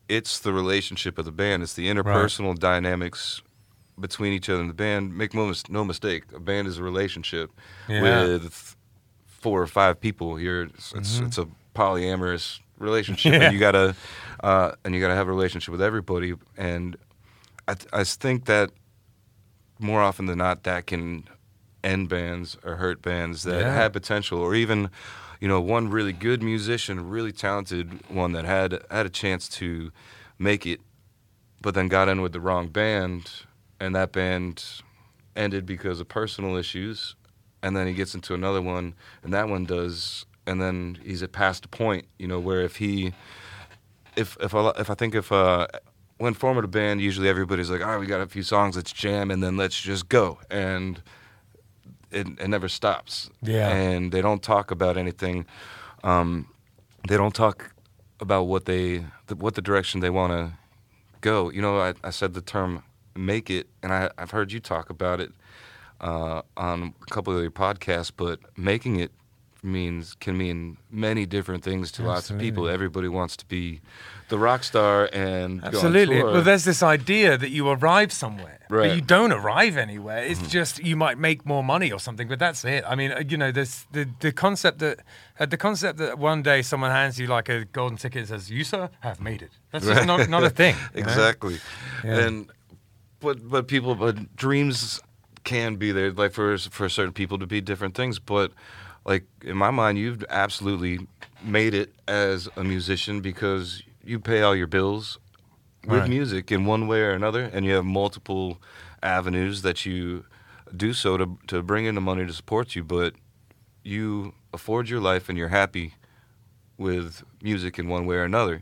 Speaker 3: it's the relationship of the band. It's the interpersonal dynamics between each other in the band. Make no, mis- no mistake, a band is a relationship
Speaker 1: Yeah.
Speaker 3: with four or five people. Here, it's
Speaker 1: Mhm.
Speaker 3: it's a polyamorous relationship,
Speaker 1: Yeah.
Speaker 3: and you gotta uh, and you gotta have a relationship with everybody. And I, th- I think that more often than not, that can end bands or hurt bands that
Speaker 1: Yeah.
Speaker 3: had potential, or even, you know, one really good musician, really talented one that had had a chance to make it, but then got in with the wrong band, and that band ended because of personal issues, and then he gets into another one, and that one does, and then he's at past a point, you know, where if he, if if I, if I think if uh when forming a band, usually everybody's like, all right, we got a few songs, let's jam, and then let's just go, and it, it never stops.
Speaker 1: Yeah.
Speaker 3: And they don't talk about anything. Um, they don't talk about what they, the, what the direction they want to go. You know, I, I said the term "make it," and I, I've heard you talk about it uh, on a couple of your podcasts. But making it means can mean many different things to lots of people. Everybody wants to be the rock star and
Speaker 1: Absolutely. Well, there's this idea that you arrive somewhere, but
Speaker 3: Right. Mm-hmm.
Speaker 1: you don't arrive anywhere. It's just you might make more money or something, but that's it. I mean, uh, you know, there's the the concept that uh, the concept that one day someone hands you like a golden ticket and says, "You sir have made it." That's just not not a thing. *laughs*
Speaker 3: exactly.
Speaker 1: Yeah.
Speaker 3: And but but people but dreams can be there like for for certain people to be different things. But like in my mind, you've absolutely made it as a musician because you pay all your bills with
Speaker 1: Right.
Speaker 3: music in one way or another, and you have multiple avenues that you do so to to bring in the money to support you. But you afford your life and you're happy with music in one way or another.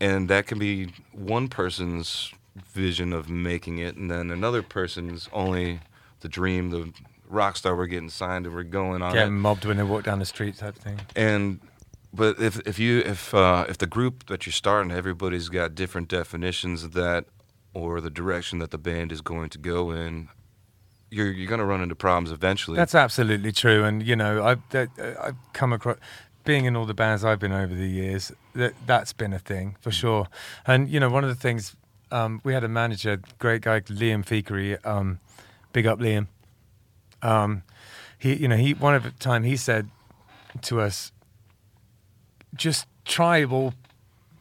Speaker 3: And that can be one person's vision of making it, and then another person's only the dream, the rock star we're getting signed and we're going on
Speaker 1: Getting
Speaker 3: it.
Speaker 1: mobbed when they walk down the street type thing.
Speaker 3: And but if if you if uh, if the group that you're starting, everybody's got different definitions of that or the direction that the band is going to go in, you're you're going to run into problems eventually.
Speaker 1: That's absolutely true, and you know, I've that, uh, I've come across being in all the bands I've been over the years. That that's been a thing for sure. And you know, one of the things um, we had a manager, great guy Liam Fekery. Um, big up Liam. Um, he, you know, he one of the time he said to us, just try all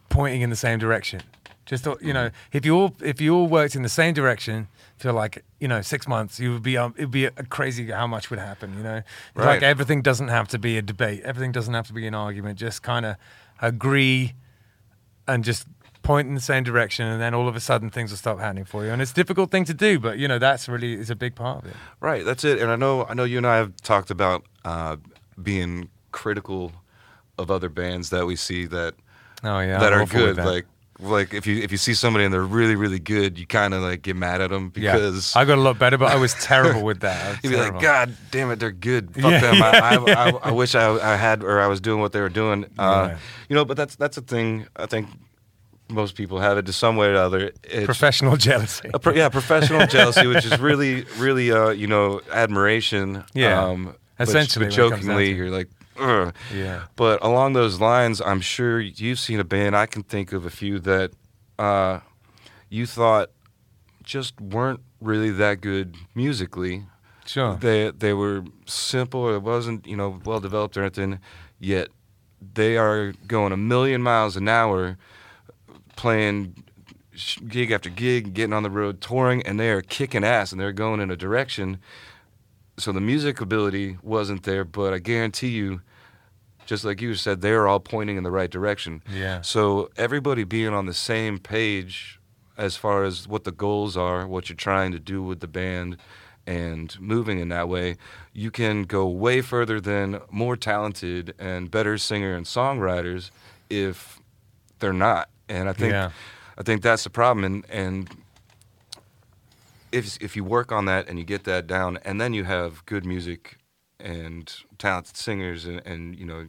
Speaker 1: pointing in the same direction. Just you know, if you all if you all worked in the same direction for like you know six months, you would be um, it'd be a crazy how much would happen. You know, It's like everything doesn't have to be a debate. Everything doesn't have to be an argument. Just kind of agree and just point in the same direction, and then all of a sudden things will stop happening for you. And it's a difficult thing to do, but you know that's really is a big part of it.
Speaker 3: Right, that's it. And I know, I know you and I have talked about uh, being critical of other bands that we see that
Speaker 1: Oh yeah,
Speaker 3: that
Speaker 1: I'm
Speaker 3: are good.
Speaker 1: that.
Speaker 3: Like, like if you if you see somebody and they're really really good, you kind of like get mad at them
Speaker 1: yeah,
Speaker 3: because
Speaker 1: I got a lot better, but I was terrible *laughs* with that.
Speaker 3: You'd be like. God damn it, they're good. Fuck
Speaker 1: Yeah,
Speaker 3: them. I, I. I, *laughs* I wish I, I had or I was doing what they were doing. Uh,
Speaker 1: Yeah.
Speaker 3: You know, but that's that's a thing. I think most people have it to some way or other. It's,
Speaker 1: professional jealousy.
Speaker 3: pro- yeah, professional jealousy, which is really, really, uh, you know, admiration.
Speaker 1: Yeah.
Speaker 3: Um,
Speaker 1: Essentially,
Speaker 3: but
Speaker 1: when it comes down
Speaker 3: jokingly, you're like, Ugh.
Speaker 1: Yeah.
Speaker 3: But along those lines, I'm sure you've seen a band. I can think of a few that uh, you thought just weren't really that good musically.
Speaker 1: Sure.
Speaker 3: They they were simple. It wasn't you know well developed or anything. Yet they are going a million miles an hour, playing gig after gig, getting on the road, touring, and they are kicking ass and they're going in a direction. So the music ability wasn't there, but I guarantee you, just like you said, they're all pointing in the right direction.
Speaker 1: Yeah.
Speaker 3: So everybody being on the same page as far as what the goals are, what you're trying to do with the band, and moving in that way, you can go way further than more talented and better singer and songwriters if they're not. And I think
Speaker 1: Yeah.
Speaker 3: I think that's the problem. And and if if you work on that and you get that down, and then you have good music and talented singers, and, and you know,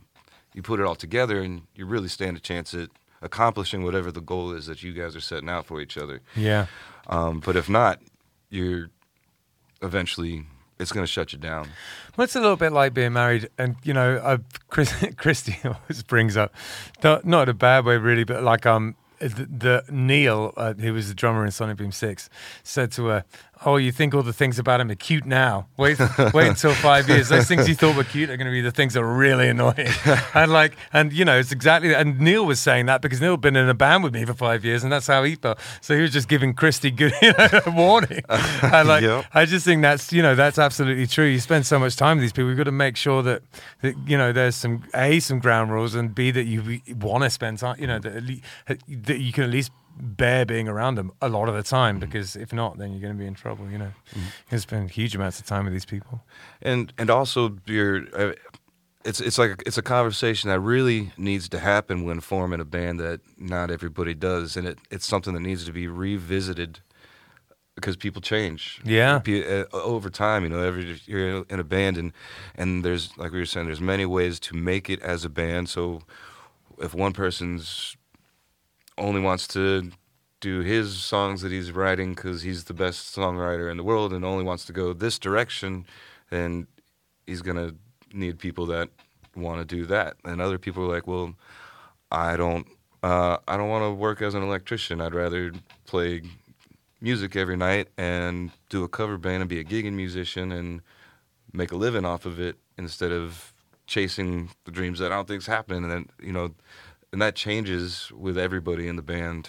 Speaker 3: you put it all together, and you really stand a chance at accomplishing whatever the goal is that you guys are setting out for each other.
Speaker 1: Yeah.
Speaker 3: Um, but if not, you're eventually it's going to shut you down.
Speaker 1: Well, it's a little bit like being married, and you know, *laughs* Chris, Christy always brings up, not, not in a bad way, really, but like um, the, the Neil, uh, who was the drummer in Sonic Boom Six, said to her, "Oh, you think all the things about him are cute now? Wait, wait until five years. Those things you thought were cute are going to be the things that are really annoying." *laughs* and like, and you know, it's exactly. And Neil was saying that because Neil had been in a band with me for five years, and that's how he felt. So he was just giving Christy good *laughs* you know, warning. *laughs* and like,
Speaker 3: Yep.
Speaker 1: I just think that's you know that's absolutely true. You spend so much time with these people. We've got to make sure that, that you know there's some a some ground rules and b that you want to spend time. You know that, at le- that you can at least bear being around them a lot of the time because if not, then you're going to be in trouble. You know, you can spend huge amounts of time with these people.
Speaker 3: and and also you're uh, it's it's like it's a conversation that really needs to happen when forming a band that not everybody does and it it's something that needs to be revisited because people change
Speaker 1: Yeah.
Speaker 3: Uh, over time you know every you're in a band and and there's like we were saying there's many ways to make it as a band so if one person's only wants to do his songs that he's writing because he's the best songwriter in the world and only wants to go this direction, then he's gonna need people that want to do that. And other people are like, well, I don't, uh, I don't want to work as an electrician. I'd rather play music every night and do a cover band and be a gigging musician and make a living off of it instead of chasing the dreams that I don't think's happening. And then you know, and that changes with everybody in the band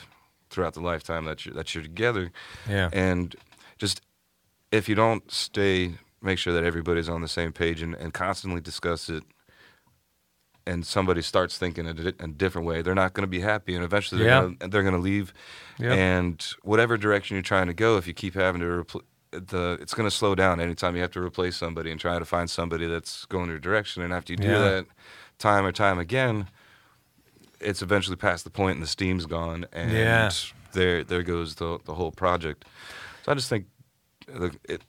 Speaker 3: throughout the lifetime that you're that you're together.
Speaker 1: Yeah.
Speaker 3: And just if you don't stay, make sure that everybody's on the same page and, and constantly discuss it. And somebody starts thinking in a, di- a different way, they're not going to be happy, and eventually they're
Speaker 1: Yeah.
Speaker 3: gonna, they're going to leave.
Speaker 1: Yeah.
Speaker 3: And whatever direction you're trying to go, if you keep having to repl- the, it's going to slow down anytime you have to replace somebody and try to find somebody that's going your direction. And after you do
Speaker 1: Yeah.
Speaker 3: that, time or time again, it's eventually past the point and the steam's gone, and
Speaker 1: Yeah.
Speaker 3: there there goes the the whole project. So I just think the, it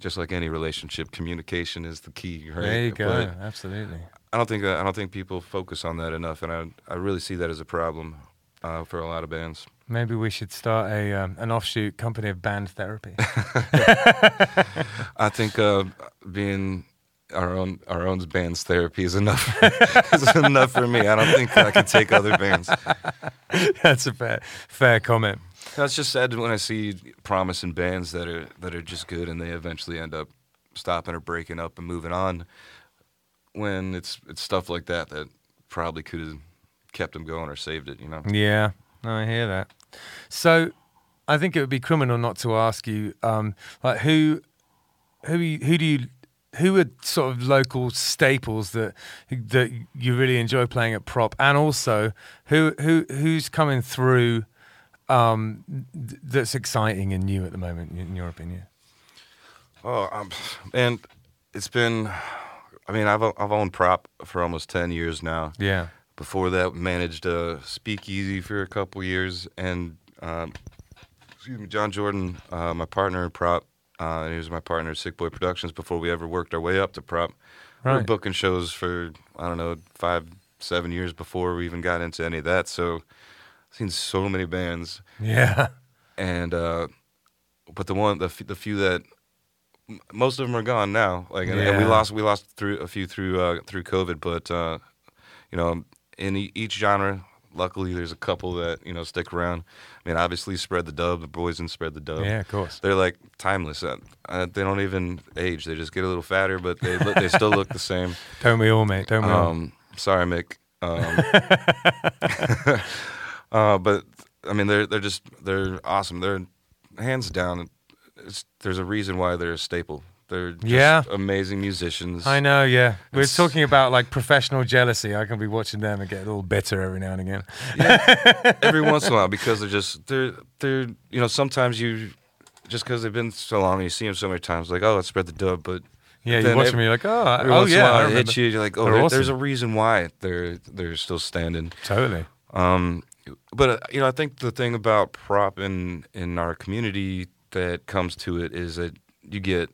Speaker 3: just like any relationship, communication is the key, right?
Speaker 1: There you go.
Speaker 3: But
Speaker 1: Absolutely.
Speaker 3: I don't think I don't think people focus on that enough, and I I really see that as a problem uh, for a lot of bands.
Speaker 1: Maybe we should start a um, an offshoot company of band therapy. *laughs*
Speaker 3: I think uh, being our own our own band's therapy is enough *laughs* is enough for me. I don't think I can take other bands. *laughs*
Speaker 1: That's a fair fair comment.
Speaker 3: It's just sad when I see promising bands that are that are just good and they eventually end up stopping or breaking up and moving on. When it's it's stuff like that that probably could have kept them going or saved it. You know.
Speaker 1: Yeah, no, I hear that. So, I think it would be criminal not to ask you, um, like who, who, you- who do you, who are sort of local staples that that you really enjoy playing at prop, and also who who who's coming through, um, that's exciting and new at the moment, in your opinion.
Speaker 3: Oh, um, and it's been. I mean, I've I've owned prop for almost ten years now.
Speaker 1: Yeah,
Speaker 3: Before that, managed uh, Speakeasy for a couple years, and um, excuse me, John Jordan, uh, my partner in prop, uh, and he was my partner at Sick Boy Productions before we ever worked our way up to prop. We were booking shows for I don't know five, seven years before we even got into any of that. So, I've seen so many bands,
Speaker 1: yeah,
Speaker 3: and uh, but the one the f- the few that m- most of them are gone now. Like and, and we lost we lost through a few through uh, through COVID, but uh, you know in e- each genre. Luckily, there's a couple that you know stick around. I mean, obviously, spread the dub. The boys and spread the dub.
Speaker 1: yeah, of course.
Speaker 3: They're like timeless. Uh, uh, they don't even age. They just get a little fatter, but they look, they still look the same. *laughs*
Speaker 1: Don't we all, mate? Don't we all?
Speaker 3: Um, sorry, Mick. Um, *laughs* uh, but I mean, they're they're just they're awesome. They're hands down. It's, there's a reason why they're a staple. They're just
Speaker 1: Yeah.
Speaker 3: amazing musicians.
Speaker 1: I know, yeah. We're
Speaker 3: It's-
Speaker 1: talking about like professional jealousy. I can be watching them and get a little bitter every now and again. *laughs*
Speaker 3: Every once in a while, because they're just they're they're you know sometimes you just because they've been so long and you see them so many times like oh let's spread the dub, but
Speaker 1: Yeah,
Speaker 3: then
Speaker 1: you're watching
Speaker 3: every-
Speaker 1: me like, oh, oh
Speaker 3: once in a
Speaker 1: yeah, I
Speaker 3: it
Speaker 1: remember.
Speaker 3: hits you. You're like oh there- there's a reason why they're they're still standing.
Speaker 1: Totally.
Speaker 3: Um, but uh, you know, I think the thing about prop in in our community that comes to it is that you get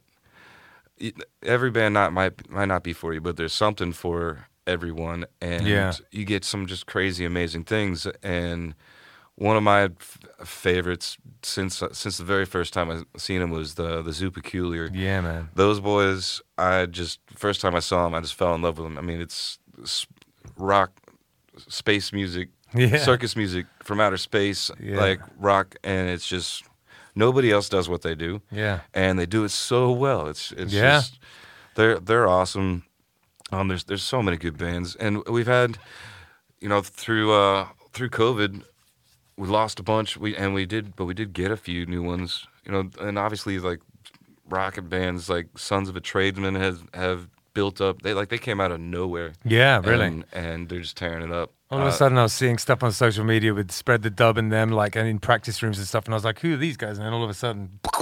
Speaker 3: every band not might might not be for you, but there's something for everyone, and
Speaker 1: Yeah.
Speaker 3: you get some just crazy amazing things. And one of my f- favorites since uh, since the very first time I seen them was the the Zoo Peculiar.
Speaker 1: Yeah, man.
Speaker 3: Those boys, I just first time I saw them, I just fell in love with them. I mean, it's, rock, space music, *laughs*
Speaker 1: Yeah.
Speaker 3: circus music from outer space,
Speaker 1: Yeah.
Speaker 3: like rock, and it's just nobody else does what they do,
Speaker 1: Yeah.
Speaker 3: and they do it so well. It's it's
Speaker 1: Yeah.
Speaker 3: just they're they're awesome. Um, there's there's so many good bands, and we've had, you know, through uh through COVID, we lost a bunch. We and we did, but we did get a few new ones. You know, and obviously like rocket bands like Sons of a Tradesman has have built up. They like they came out of nowhere.
Speaker 1: Yeah, really.
Speaker 3: and, and they're just tearing it up.
Speaker 1: All of a
Speaker 3: Uh,
Speaker 1: sudden, I was seeing stuff on social media with spread the dub in them, like and in practice rooms and stuff, and I was like, "Who are these guys?" And then all of a sudden, *laughs*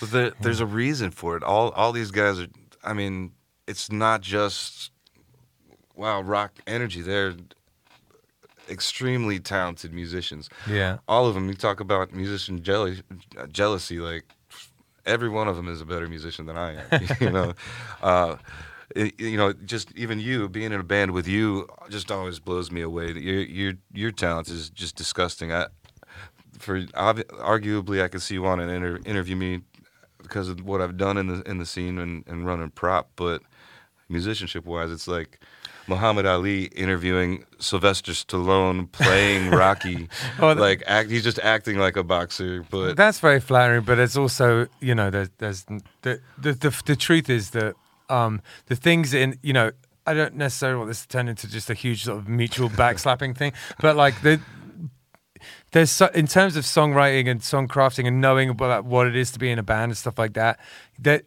Speaker 3: But there, there's a reason for it. All all these guys are. I mean, it's not just wow rock energy. They're extremely talented musicians.
Speaker 1: yeah,
Speaker 3: All of them. You talk about musician jealousy, jealousy. Like every one of them is a better musician than I am. *laughs* you know, uh, it- you know, just even you being in a band with you just always blows me away. Your your your talent is just disgusting. I for arguably I could see you want to inter- interview me because of what I've done in the in the scene and, and running prop, but musicianship wise, it's like Muhammad Ali interviewing Sylvester Stallone playing Rocky. *laughs*
Speaker 1: Oh,
Speaker 3: like act, he's just acting like a boxer, but
Speaker 1: that's very flattering. But it's also, you know, there's, there's the, the the the truth is that um, the things in, you know, I don't necessarily want this to turn into just a huge sort of mutual *laughs* backslapping thing, but like the. There's so, in terms of songwriting and song crafting and knowing about what it is to be in a band and stuff like that. That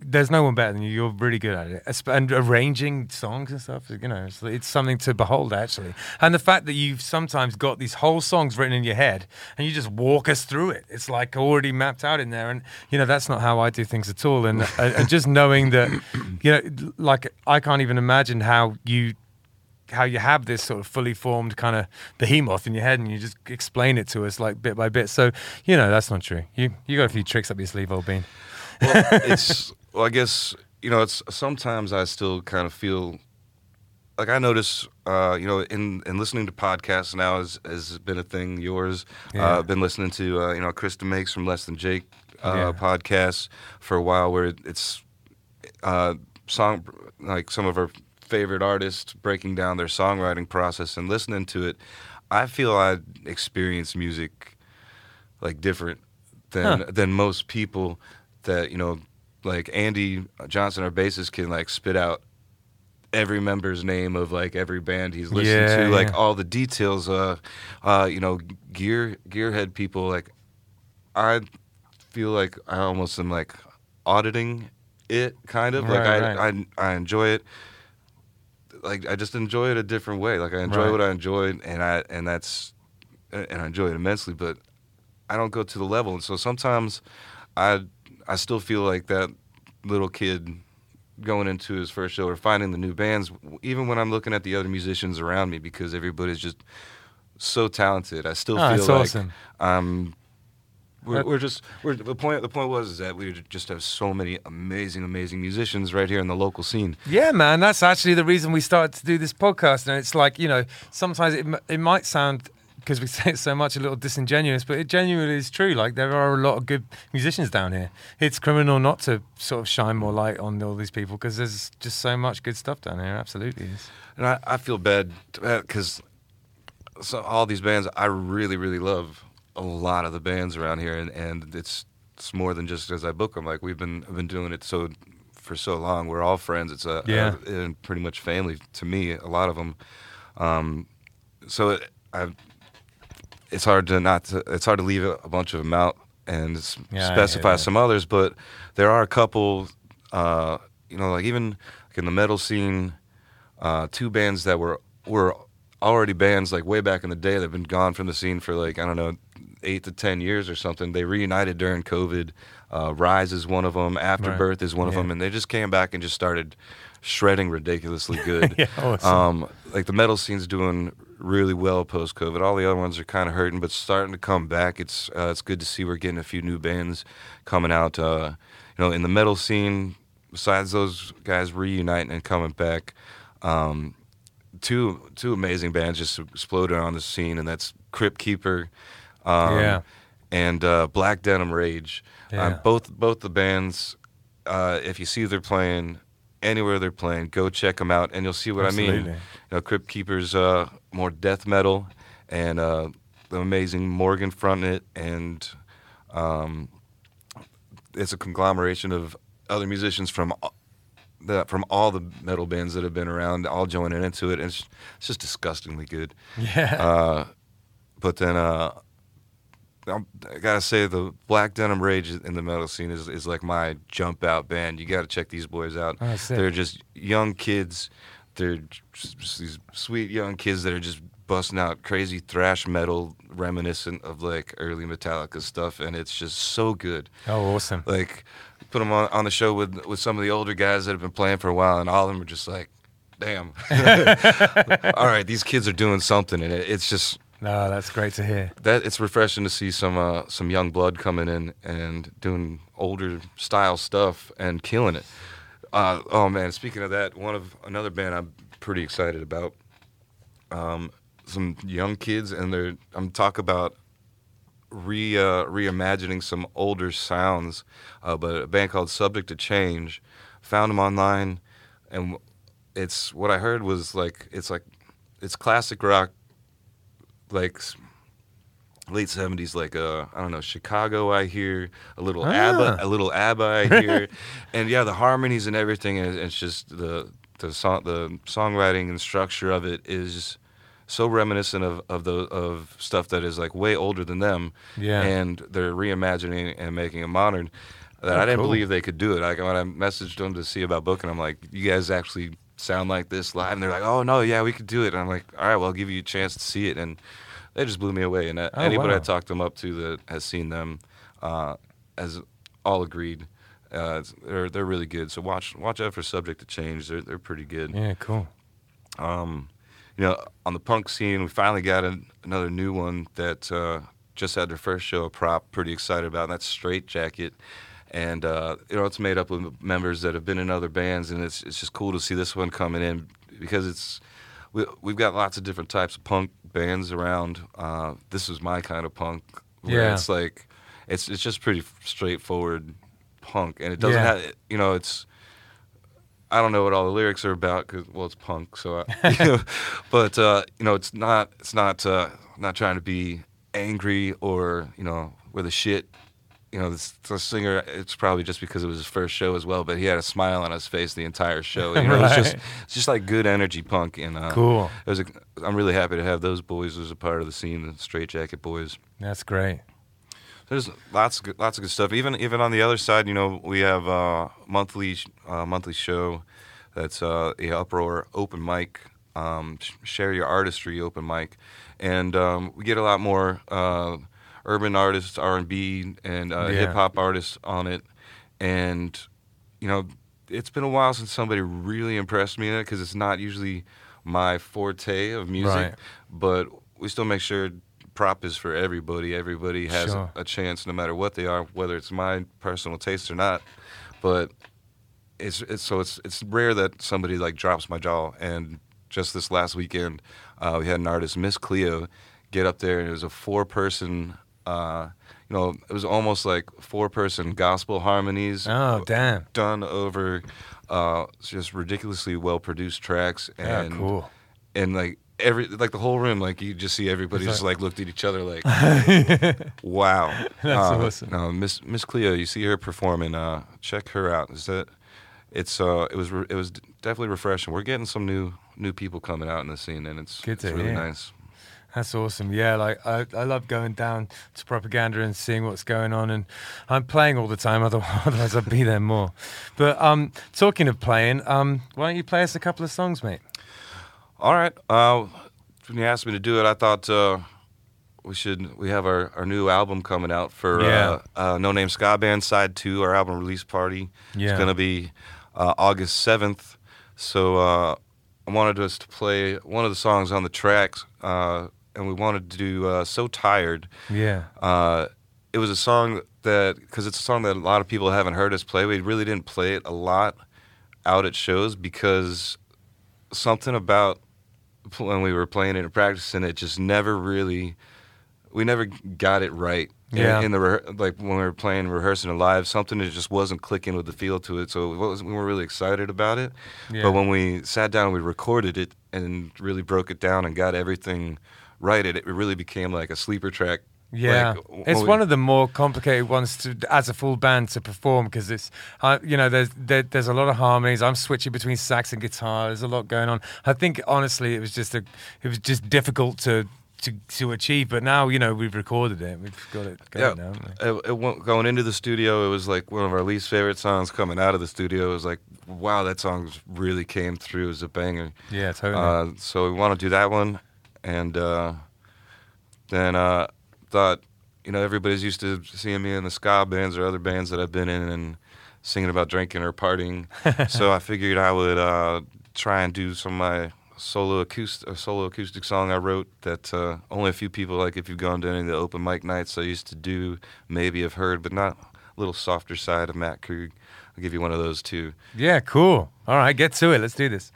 Speaker 1: there's no one better than you. You're really good at it, and arranging songs and stuff. You know, it's, it's something to behold actually. And the fact that you've sometimes got these whole songs written in your head, and you just walk us through it. It's like already mapped out in there. And you know, that's not how I do things at all. And, and *laughs* and just knowing that, you know, like I can't even imagine how you how you have this sort of fully formed kind of behemoth in your head and you just explain it to us like bit by bit. So, you know, that's not true. You you got a few tricks up your sleeve, old bean.
Speaker 3: well, it's well, I guess you know, it's sometimes I still kind of feel like I notice, uh, you know, in in listening to podcasts now has has been a thing. Yours,
Speaker 1: Yeah.
Speaker 3: uh, been listening to uh, you know Chris DeMakes from Less Than Jake uh,
Speaker 1: Yeah.
Speaker 3: podcasts for a while, where it's uh, song like some of our favorite artists breaking down their songwriting process and listening to it. I feel I experience music like different than
Speaker 1: Huh.
Speaker 3: than most people that you know like Andy Johnson our bassist can like spit out every member's name of like every band he's listened
Speaker 1: Yeah,
Speaker 3: to like all the details uh uh you know gear gearhead people like I feel like I almost am like auditing it kind of like I,
Speaker 1: right.
Speaker 3: I I enjoy it like I just enjoy it a different way like I enjoy
Speaker 1: Right.
Speaker 3: what I enjoy and I and that's and I enjoy it immensely but I don't go to the level, and so sometimes I I still feel like that little kid going into his first show or finding the new bands, even when I'm looking at the other musicians around me, because everybody's just so talented. I still
Speaker 1: Oh,
Speaker 3: feel like
Speaker 1: awesome.
Speaker 3: um, we're, we're just we're, the point. The point was is that we just have so many amazing, amazing musicians right here in the local scene.
Speaker 1: Yeah, man, that's actually the reason we started to do this podcast. And it's like, you know, sometimes it, it might sound, because we *laughs* say it so much, a little disingenuous, but it genuinely is true. Like, there are a lot of good musicians down here. It's criminal not to sort of shine more light on all these people because there's just so much good stuff down here. Absolutely is.
Speaker 3: And I, I feel bad because so all these bands I really really love a lot of the bands around here, and, and it's it's more than just as I book them. Like we've been I've been doing it so for so long. We're all friends. It's a,
Speaker 1: Yeah.
Speaker 3: a- and pretty much family to me. A lot of them. Um, so it, I it's hard to not to, it's hard to leave a, bunch of them out and
Speaker 1: Yeah,
Speaker 3: specify some others, but there are a couple. Uh, you know, like even like in the metal scene, uh, two bands that were were already bands like way back in the day that have been gone from the scene for like I don't know eight to ten years or something. They reunited during COVID. Uh, Rise is one of them. Afterbirth is one of
Speaker 1: Yeah.
Speaker 3: them, and they just came back and just started shredding ridiculously good. *laughs*
Speaker 1: Yeah, awesome.
Speaker 3: Um, like the metal scene's doing really well post COVID. All the other ones are kind of hurting, but starting to come back. It's uh, it's good to see we're getting a few new bands coming out. Uh, you know, in the metal scene, besides those guys reuniting and coming back, um, two two amazing bands just exploded on the scene, and that's Crypt Keeper, um,
Speaker 1: Yeah.
Speaker 3: and uh, Black Denim Rage.
Speaker 1: Yeah.
Speaker 3: Um, both both the bands, uh, if you see they're playing anywhere they're playing, go check them out, and you'll see what I mean.
Speaker 1: Absolutely.
Speaker 3: You know, Crypt Keeper's uh, more death metal, and uh, the amazing Morgan fronting it, and um, it's a conglomeration of other musicians from the, from all the metal bands that have been around, all joining into it. And it's, it's just disgustingly good.
Speaker 1: Yeah.
Speaker 3: Uh, but then uh, I gotta say the Black Denim Rage in the metal scene is, is like my jump out band. You got to check these boys out.
Speaker 1: Oh.
Speaker 3: They're just young kids. They're these sweet young kids that are just busting out crazy thrash metal, reminiscent of like early Metallica stuff, and it's just so good.
Speaker 1: oh, awesome.
Speaker 3: Like put them on, on the show with with some of the older guys that have been playing for a while, and all of them are just like, "Damn, *laughs* all right, these kids are doing something," and it, it's just
Speaker 1: No, that's great to hear.
Speaker 3: that it's refreshing to see some uh, some young blood coming in and doing older style stuff and killing it. Uh, oh man, speaking of that, one of another band I'm pretty excited about. Um, some young kids and they're I'm talking about re uh, reimagining some older sounds, uh, but a band called Subject to Change. Found them online, and it's what I heard was like it's like it's classic rock, like late seventies, like uh I don't know Chicago. I hear a little
Speaker 1: Ah.
Speaker 3: ABBA, a little ABBA. I *laughs* hear, and yeah, the harmonies and everything, and it's just the the song, the songwriting and structure of it is so reminiscent of of the of stuff that is like way older than them.
Speaker 1: Yeah.
Speaker 3: and they're reimagining and making it modern. That
Speaker 1: Oh,
Speaker 3: I didn't
Speaker 1: cool.
Speaker 3: believe they could do it. Like when I messaged them to see about booking, I'm like, "You guys actually sound like this live?" And they're like, "Oh no, yeah, we could do it." And I'm like, "All right, well, I'll give you a chance to see it." And they just blew me away. And uh,
Speaker 1: Oh,
Speaker 3: anybody I
Speaker 1: wow.
Speaker 3: talked them up to that has seen them uh, has all agreed uh, they're they're really good. So watch watch out for Subject to Change. They're they're pretty good.
Speaker 1: Yeah, cool.
Speaker 3: Um, you know, on the punk scene, we finally got an, another new one that uh, just had their first show of prop. Pretty excited about. And that's Straight Jacket, and uh, you know it's made up of members that have been in other bands, and it's it's just cool to see this one coming in because it's we, we've got lots of different types of punk bands around. Uh, this is my kind of punk. Where
Speaker 1: Yeah.
Speaker 3: it's like it's it's just pretty straightforward punk, and it doesn't
Speaker 1: Yeah.
Speaker 3: have you know it's. I don't know what all the lyrics are about because well, it's punk. So, I, you *laughs* know, *laughs* but uh, you know, it's not it's not uh, not trying to be angry or you know with the shit. You know, this, the singer. It's probably just because it was his first show as well, but he had a smile on his face the entire show. You *laughs* know, it's just
Speaker 1: Right.
Speaker 3: it's just like good energy punk. And uh,
Speaker 1: Cool.
Speaker 3: It was. A, I'm really happy to have those boys as a part of the scene, the Straight Jacket Boys.
Speaker 1: That's great.
Speaker 3: There's lots of good, lots of good stuff. Even even on the other side, you know, we have uh, monthly uh, monthly show that's uh, the Uproar open mic, um, sh- share your artistry open mic, and um, we get a lot more uh, urban artists, R and B, and uh,
Speaker 1: Yeah.
Speaker 3: hip hop artists on it, and you know, it's been a while since somebody really impressed me in it because it's not usually my forte of music,
Speaker 1: Right.
Speaker 3: but we still make sure prop is for everybody. Everybody has
Speaker 1: Sure.
Speaker 3: a chance, no matter what they are, whether it's my personal taste or not. But it's it's so it's it's rare that somebody like drops my jaw. And just this last weekend, uh, we had an artist, Miss Cleo, get up there, and it was a four person. Uh, you know, it was almost like four person gospel harmonies
Speaker 1: Oh, damn.
Speaker 3: done over uh, just ridiculously well produced tracks
Speaker 1: Yeah,
Speaker 3: and
Speaker 1: cool.
Speaker 3: and like every like the whole room like you just see everybody just like looked at each other like *laughs*
Speaker 1: That's
Speaker 3: wow Uh,
Speaker 1: awesome.
Speaker 3: no miss miss cleo you see her performing uh check her out is that it's uh it was re- it was definitely refreshing we're getting some new new people coming out in the scene and it's,
Speaker 1: Good
Speaker 3: it's really
Speaker 1: hear.
Speaker 3: nice
Speaker 1: That's awesome. Yeah, like I, I love going down to propaganda and seeing what's going on, and I'm playing all the time. *laughs* Otherwise, I'd be there more. But um, talking of playing, um, why don't you play us a couple of songs, mate?
Speaker 4: All right. Uh, when you asked me to do it, I thought uh, we should. We have our, our new album coming out for
Speaker 1: Yeah.
Speaker 4: uh, uh, No Name Ska Band Side Two. Our album release party.
Speaker 1: Yeah.
Speaker 4: It's gonna be uh, August seventh. So uh, I wanted us to play one of the songs on the tracks, uh, and we wanted to do uh, "So Tired."
Speaker 1: Yeah,
Speaker 4: Uh, it was a song that because it's a song that a lot of people haven't heard us play. We really didn't play it a lot out at shows because something about when we were playing it and practicing it just never really we never got it right
Speaker 1: Yeah.
Speaker 4: in, the rehe- like when we were playing rehearsing it live something that just wasn't clicking with the feel to it so it was, we were really excited about it
Speaker 1: Yeah.
Speaker 4: but when we sat down and we recorded it and really broke it down and got everything right it, it really became like a sleeper track
Speaker 1: Yeah,
Speaker 4: Like,
Speaker 1: it's
Speaker 4: we-
Speaker 1: one of the more complicated ones to, as a full band, to perform because it's, uh, you know, there's there, there's a lot of harmonies. I'm switching between sax and guitar. There's a lot going on. I think honestly, it was just a, it was just difficult to to to achieve. But now, you know, we've recorded it. We've got it going now. haven't we?
Speaker 4: It, it going into the studio, it was like one of our least favorite songs. Coming out of the studio, it was like, wow, that song really came through as a banger.
Speaker 1: Yeah, totally.
Speaker 4: Uh, so we want to do that one, and uh, then uh, thought, you know, everybody's used to seeing me in the ska bands or other bands that I've been in and singing about drinking or partying. *laughs* so I figured I would uh, try and do some of my solo acoustic, a solo acoustic song I wrote that uh, only a few people, like if you've gone to any of the open mic nights I used to do, maybe have heard, but not a little softer side of Matt Krug. I'll give you one of those too.
Speaker 1: yeah, cool. All right, get to it. Let's do this.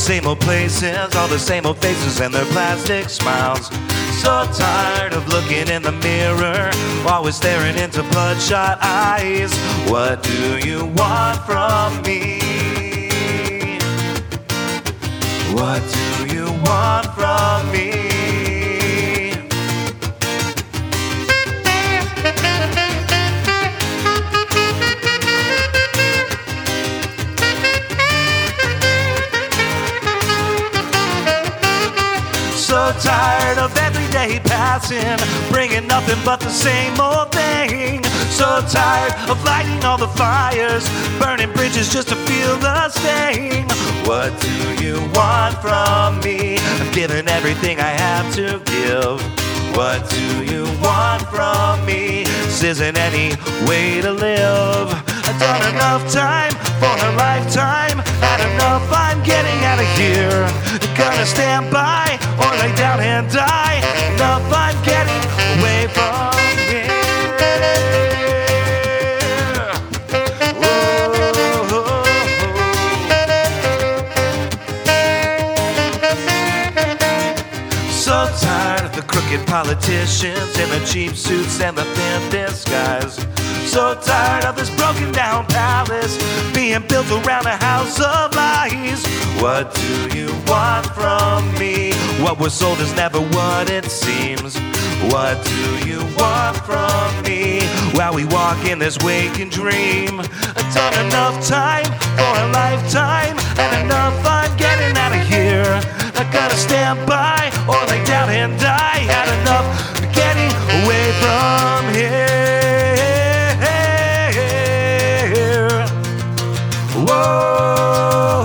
Speaker 3: Same old places, all the same old faces and their plastic smiles. So tired of looking in the mirror, always staring into bloodshot eyes. What do you want from me? What do you want from me? Tired of every day passing, bringing nothing but the same old thing. So tired of lighting all the fires, burning bridges just to feel the sting. What do you want from me? I'm giving everything I have to give. What do you want from me? This isn't any way to live. I've done enough time for a lifetime. Had enough, I'm getting out of here. Gonna stand by or lay down and die. Enough, I'm getting away from here. So tired of the crooked politicians in the cheap suits and the thin disguise. So tired of this broken down palace being built around a house of lies. What do you want from me? What was sold is never what it seems. What do you want from me? While we walk in this waking dream, I've done enough time for a lifetime, and enough I'm getting out of here. I gotta stand by or lay down and die. Had enough getting away from here. Whoa.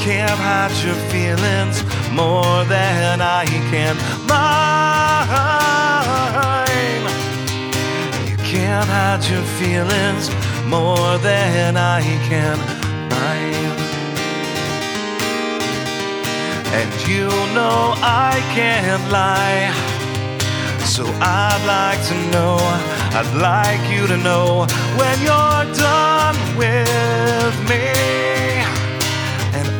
Speaker 3: Can't hide your feelings more than I can mine. You can't hide your feelings more than I can mine. And you know I can't lie. So I'd like to know, I'd like you to know when you're done with me.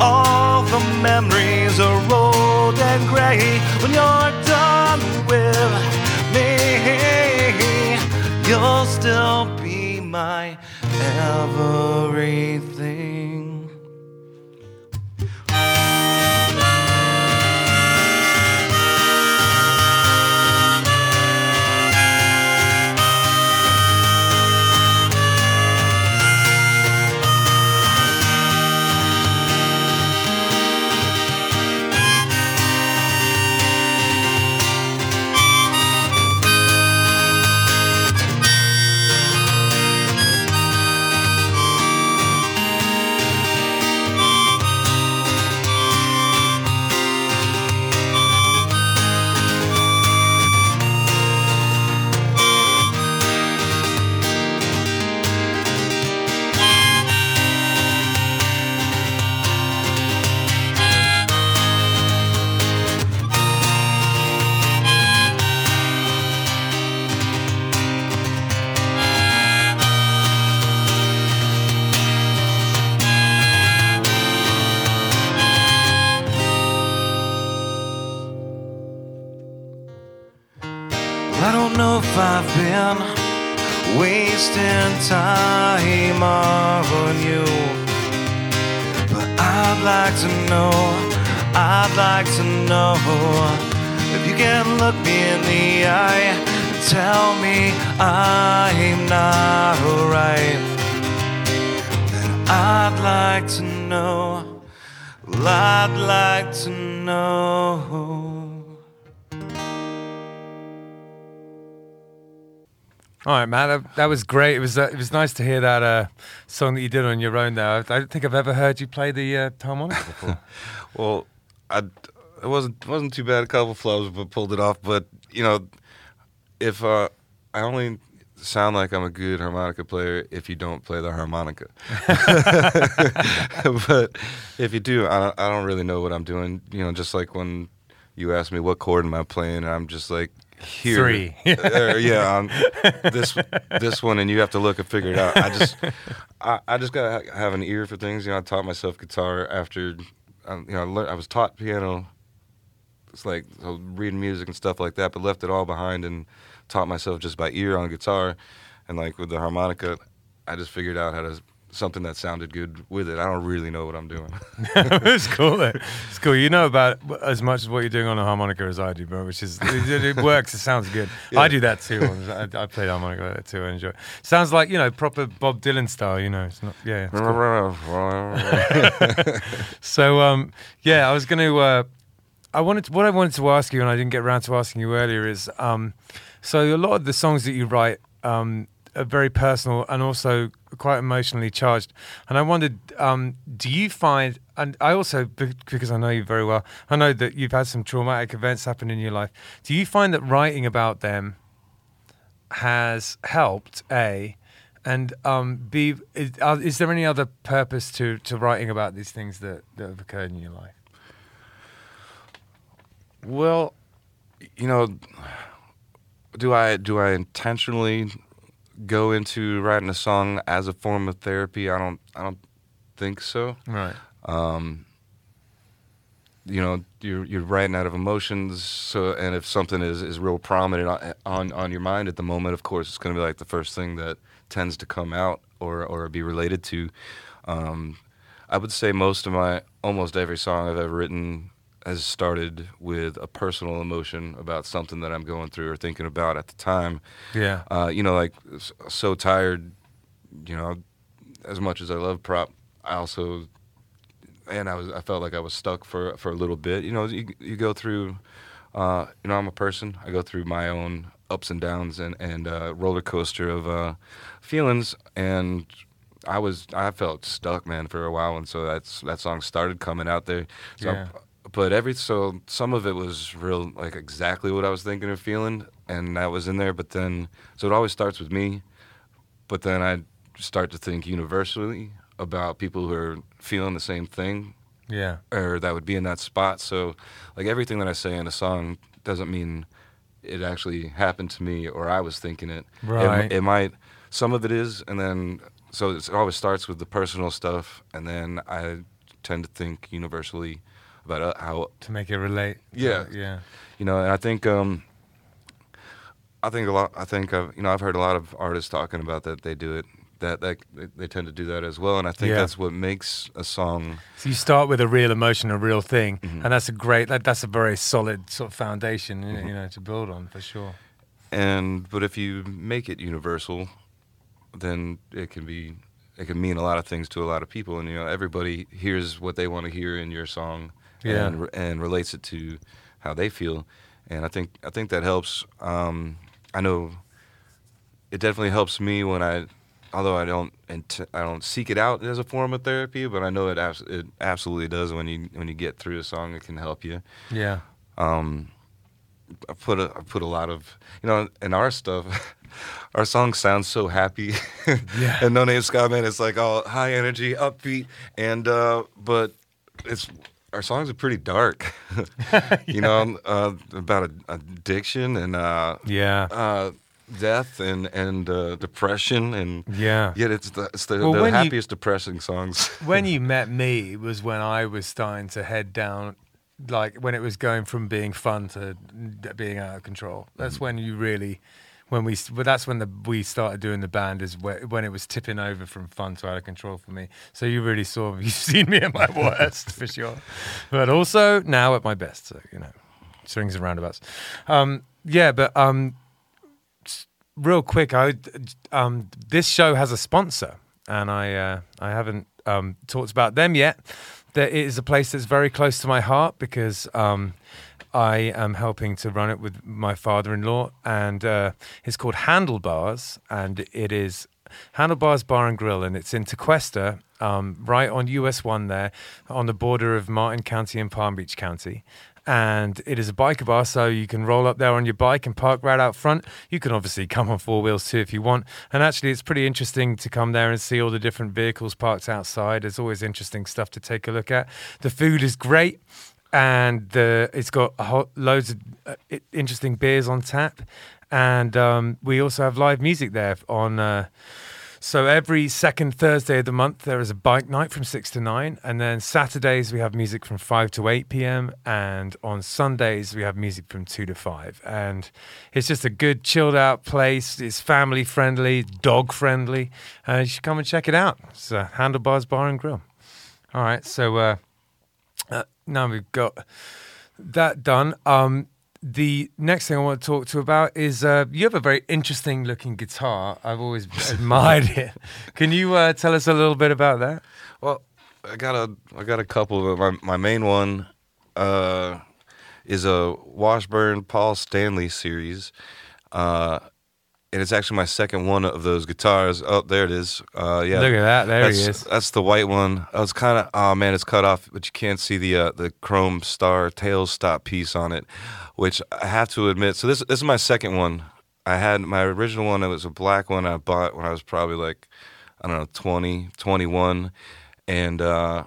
Speaker 3: All the memories are old and gray when you're done with me. You'll still be my everything. Eye and tell me I'm not right. Then I'd like to know, well, I'd like to know.
Speaker 1: All right, man. That, that was great. It was uh, it was nice to hear that uh, song that you did on your own. There, I I don't think I've ever heard you play the uh, harmonica before. *laughs*
Speaker 5: Well, I it wasn't wasn't too bad. A couple flubs, but pulled it off. But you know, if uh, I only sound like I'm a good harmonica player if you don't play the harmonica. *laughs* but if you do, I don't, I don't really know what I'm doing. You know, just like when you ask me what chord am I playing, and I'm just like here,
Speaker 1: Three. *laughs*
Speaker 5: Uh, yeah, this this one, and you have to look and figure it out. I just I, I just gotta ha- have an ear for things. You know, I taught myself guitar after um, you know I, learned, I was taught piano. It's like so reading music and stuff like that, but left it all behind and taught myself just by ear on guitar, and like with the harmonica, I just figured out how to
Speaker 3: something that sounded good with it. I don't really know what I'm doing. *laughs*
Speaker 1: it's cool. Though. It's cool. You know about as much as what you're doing on a harmonica as I do, bro. Which is it, it works. It sounds good. *laughs*
Speaker 3: Yeah.
Speaker 1: I do that too. I, I play the harmonica too. I enjoy. it. Sounds like you know proper Bob Dylan style. You know, it's not. Yeah. it's cool. *laughs* So um, yeah, I was going to. Uh, I wanted to, what I wanted to ask you, and I didn't get around to asking you earlier, is um, so a lot of the songs that you write um, are very personal and also quite emotionally charged. And I wondered, um, do you find? And I also, because I know you very well, I know that you've had some traumatic events happen in your life. Do you find that writing about them has helped? A and um, B, is, uh, is there any other purpose to, to writing about these things that, that have occurred in your life?
Speaker 3: Well, you know, do I do I intentionally go into writing a song as a form of therapy? I don't I don't think so.
Speaker 1: Right.
Speaker 3: Um, you know, you're you're writing out of emotions. So, and if something is, is real prominent on, on on your mind at the moment, of course, it's going to be like the first thing that tends to come out or or be related to. Um, I would say most of my almost every song I've ever written has started with a personal emotion about something that I'm going through or thinking about at the time.
Speaker 1: Yeah.
Speaker 3: Uh, you know, like so tired. You know, as much as I love prop, I also and I was I felt like I was stuck for for a little bit. You know, you you go through. Uh, you know, I'm a person. I go through my own ups and downs and and uh, roller coaster of uh, feelings. And I was I felt stuck, man, for a while. And so that's that song started coming out there. So
Speaker 1: Yeah.
Speaker 3: But every so some of it was real like exactly what I was thinking or feeling, and that was in there. But then so it always starts with me, but then I start to think universally about people who are feeling the same thing
Speaker 1: Yeah.
Speaker 3: or that would be in that spot. So like everything that I say in a song doesn't mean it actually happened to me or I was thinking it. It-
Speaker 1: Right.
Speaker 3: It, might. Some of it is, and then so it's, it always starts with the personal stuff, and then I tend to think universally about uh, how
Speaker 1: To make it relate.
Speaker 3: Yeah.
Speaker 1: Yeah.
Speaker 3: you know, and I think um, I think a lot. I think I've, you know I've heard a lot of artists talking about that they do it. That that they, tend to do that as well, and I think
Speaker 1: Yeah.
Speaker 3: that's what makes a song.
Speaker 1: So you start with a real emotion, a real thing,
Speaker 3: Mhm.
Speaker 1: and that's a great. That, that's a very solid sort of foundation,
Speaker 3: Mm-hmm.
Speaker 1: you know, to build on for sure.
Speaker 3: And but if you make it universal, then it can be it can mean a lot of things to a lot of people, and you know everybody hears what they want to hear in your song,
Speaker 1: Yeah.
Speaker 3: and and relates it to how they feel, and I think I think that helps. Um, I know it definitely helps me when I, although I don't int- I don't seek it out as a form of therapy, but I know it abs- it absolutely does when you when you get through a song, it can help you
Speaker 1: Yeah.
Speaker 3: um, I put a I put a lot of you know in our stuff. *laughs* Our songs sound so happy, *laughs*
Speaker 1: Yeah.
Speaker 3: and No Name Ska Band is like all high energy, upbeat, and uh, but it's our songs are pretty dark, *laughs* *laughs* you know, uh, about a, addiction and uh,
Speaker 1: Yeah.
Speaker 3: uh, death and and uh, depression, and
Speaker 1: Yeah.
Speaker 3: yet it's the it's the,
Speaker 1: Well,
Speaker 3: the
Speaker 1: when you-
Speaker 3: happiest depressing songs. *laughs*
Speaker 1: when you met me was when I was starting to head down, like when it was going from being fun to being out of control. That's when you really, when we, but that's when the we started doing the band is whe- when it was tipping over from fun to out of control for me. So you really saw, *laughs* you've seen me at my *laughs* worst for sure, but also now at my best. So you know, swings and roundabouts. Um, yeah, but um, real quick, I um, this show has a sponsor, and I uh, I haven't um, talked about them yet. There is a place that's very close to my heart because um, I am helping to run it with my father-in-law, and uh, it's called Handlebars, and it is Handlebars Bar and Grill, and it's in Tequesta, um, right on US One there, on the border of Martin County and Palm Beach County. And it is a biker bar, so you can roll up there on your bike and park right out front. You can obviously come on four wheels too if you want. And actually, it's pretty interesting to come there and see all the different vehicles parked outside. There's always interesting stuff to take a look at. The food is great and the, it's got a whole, loads of uh, interesting beers on tap, and um, we also have live music there on uh, So every second Thursday of the month, there is a bike night from 6 to 9. And then Saturdays, we have music from 5 to 8 p.m. And on Sundays, we have music from 2 to 5. And it's just a good, chilled out place. It's family friendly, dog friendly. Uh, you should come and check it out. It's uh, Handlebars Bar and Grill. All right. So uh, now we've got that done. Um, the next thing I want to talk to you about is uh, you have a very interesting looking guitar. I've always *laughs* admired it. Can you uh, tell us a little bit about that?
Speaker 3: Well, I got a I got a couple. My my main one uh, is a Washburn Paul Stanley series, uh, and it's actually my second one of those guitars. Oh, there it is. Uh, yeah,
Speaker 1: Look at that. There
Speaker 3: that's,
Speaker 1: he is.
Speaker 3: That's the white one. I was kind of oh man, it's cut off, but you can't see the uh, the chrome star tail stop piece on it, which I have to admit. So this this is my second one. I had my original one. It was a black one I bought when I was probably like I don't know 20, 21. and uh,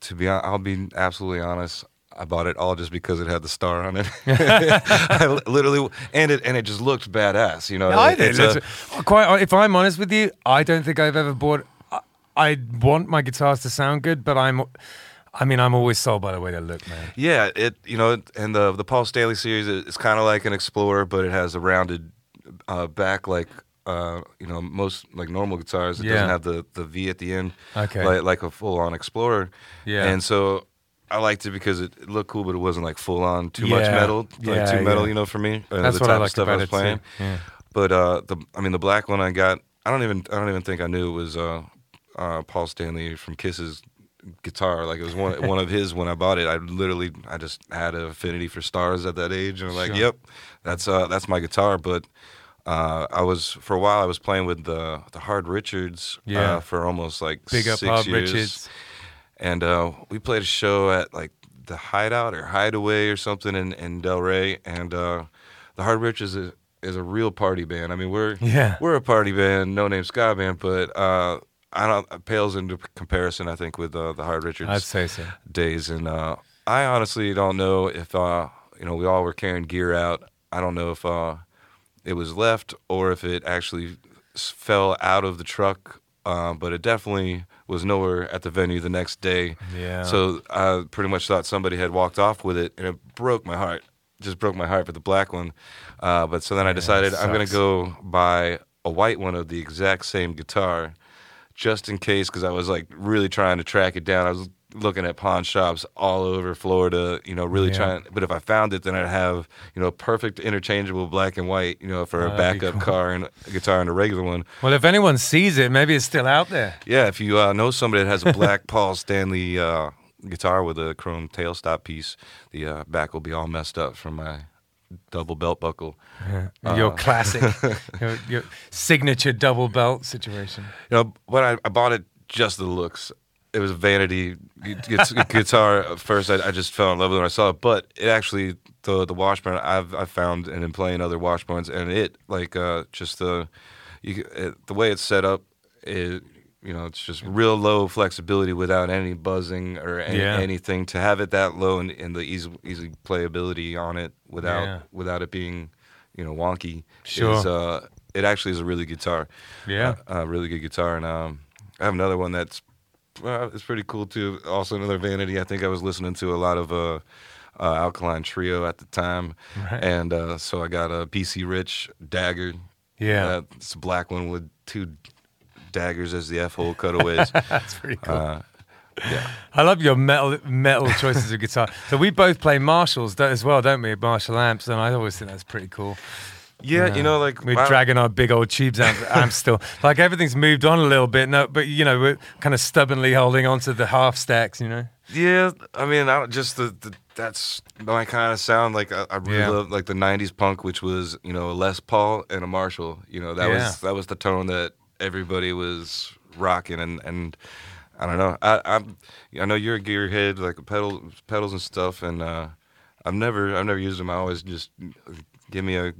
Speaker 3: to be I'll be absolutely honest. I bought it all just because it had the star on it. *laughs* *laughs* I literally, and it and it just looked badass. You know,
Speaker 1: I did.
Speaker 3: It's a-
Speaker 1: quite. If I'm honest with you, I don't think I've ever bought. I, I want my guitars to sound good, but I'm. I mean, I'm always sold by the way they look, man.
Speaker 3: Yeah, it you know, and the the Paul Stanley series is kind of like an Explorer, but it has a rounded uh, back like uh, you know most like normal guitars. It
Speaker 1: Yeah.
Speaker 3: doesn't have the the V at the end,
Speaker 1: Okay.
Speaker 3: like, like a full on Explorer.
Speaker 1: Yeah.
Speaker 3: and so. I liked it because it, it looked cool, but it wasn't like full on too much
Speaker 1: Yeah.
Speaker 3: metal, like
Speaker 1: Yeah,
Speaker 3: too metal,
Speaker 1: yeah.
Speaker 3: you know, for me. uh,
Speaker 1: That's
Speaker 3: the
Speaker 1: what I
Speaker 3: type of stuff
Speaker 1: about
Speaker 3: I was
Speaker 1: it
Speaker 3: playing.
Speaker 1: Yeah.
Speaker 3: But uh, the I mean the black one I got, I don't even I don't even think I knew it was uh, uh, Paul Stanley from Kiss's guitar. Like it was one one of his when I bought it. I literally I just had an affinity for stars at that age, and I'm like,
Speaker 1: Sure.
Speaker 3: yep, that's uh, that's my guitar. But uh, I was for a while I was playing with the the Hard Richards
Speaker 1: Yeah.
Speaker 3: uh, for almost like
Speaker 1: Big up
Speaker 3: six
Speaker 1: Hard
Speaker 3: years.
Speaker 1: Richards.
Speaker 3: And uh, we played a show at like the Hideout or Hideaway or something in, in Delray, and uh, the Hard Richards is, is a real party band. I mean, we're
Speaker 1: Yeah.
Speaker 3: we're a party band, no name ska band, but uh, I don't pales into comparison. I think with uh, the Hard Richards
Speaker 1: I'd say so.
Speaker 3: days, and uh, I honestly don't know if uh, you know we all were carrying gear out. I don't know if uh, it was left or if it actually fell out of the truck, uh, but it definitely was nowhere at the venue the next day.
Speaker 1: Yeah.
Speaker 3: So I pretty much thought somebody had walked off with it, and it broke my heart. Just broke my heart for the black one. Uh, but so then I decided I'm going to go buy a white one of the exact same guitar, just in case, because I was like really trying to track it down. I was looking at pawn shops all over Florida, you know, really
Speaker 1: Yeah.
Speaker 3: trying. But if I found it, then I'd have you know perfect interchangeable black and white, you know, for
Speaker 1: Oh,
Speaker 3: a backup
Speaker 1: cool.
Speaker 3: car and a guitar and a regular one.
Speaker 1: Well, if anyone sees it, maybe it's still out there.
Speaker 3: Yeah, if you uh, know somebody that has a black *laughs* Paul Stanley uh, guitar with a chrome tailstop piece, the uh, back will be all messed up from my double belt buckle.
Speaker 1: your
Speaker 3: Uh.
Speaker 1: classic, *laughs* your, your signature double belt situation.
Speaker 3: You know, when I, I bought it just the looks. It was a vanity gu- gu- *laughs* guitar. At first, I, I just fell in love with it when I saw it. But it actually, the the Washburn, I've I've found and been playing other Washburns, and it like uh, just the you, it, the way it's set up, it you know it's just real low flexibility without any buzzing or any,
Speaker 1: Yeah.
Speaker 3: anything. To have it that low and, and the easy easy playability on it without
Speaker 1: Yeah.
Speaker 3: without it being you know wonky
Speaker 1: Sure.
Speaker 3: is uh, it actually is a really good guitar
Speaker 1: Yeah.
Speaker 3: a, a really good guitar, and um, I have another one that's well, it's pretty cool too. Also another vanity. I think I was listening to a lot of uh, uh, Alkaline Trio at the time,
Speaker 1: Right.
Speaker 3: and uh, so I got a BC Rich dagger.
Speaker 1: Yeah.
Speaker 3: uh, it's a black one with two daggers as the F hole cutaways. *laughs*
Speaker 1: That's pretty cool.
Speaker 3: uh, yeah,
Speaker 1: I love your metal metal choices of guitar. So we both play Marshalls as well, don't we? Marshall amps, and I always think that's pretty cool.
Speaker 3: Yeah. You know, like
Speaker 1: we're
Speaker 3: I-
Speaker 1: dragging our big old tubes out. I'm still. *laughs* Like everything's moved on a little bit, no, but you know we're kind of stubbornly holding on to the half stacks. You know,
Speaker 3: Yeah, I mean, I just the, the that's my kind of sound. Like I, I really
Speaker 1: Yeah.
Speaker 3: love like the '90s punk, which was you know a Les Paul and a Marshall. You know that
Speaker 1: Yeah.
Speaker 3: was that was the tone that everybody was rocking, and and I don't know. I I'm I know you're a gearhead, like pedal pedals and stuff, and uh, I've never I've never used them. I always just give me a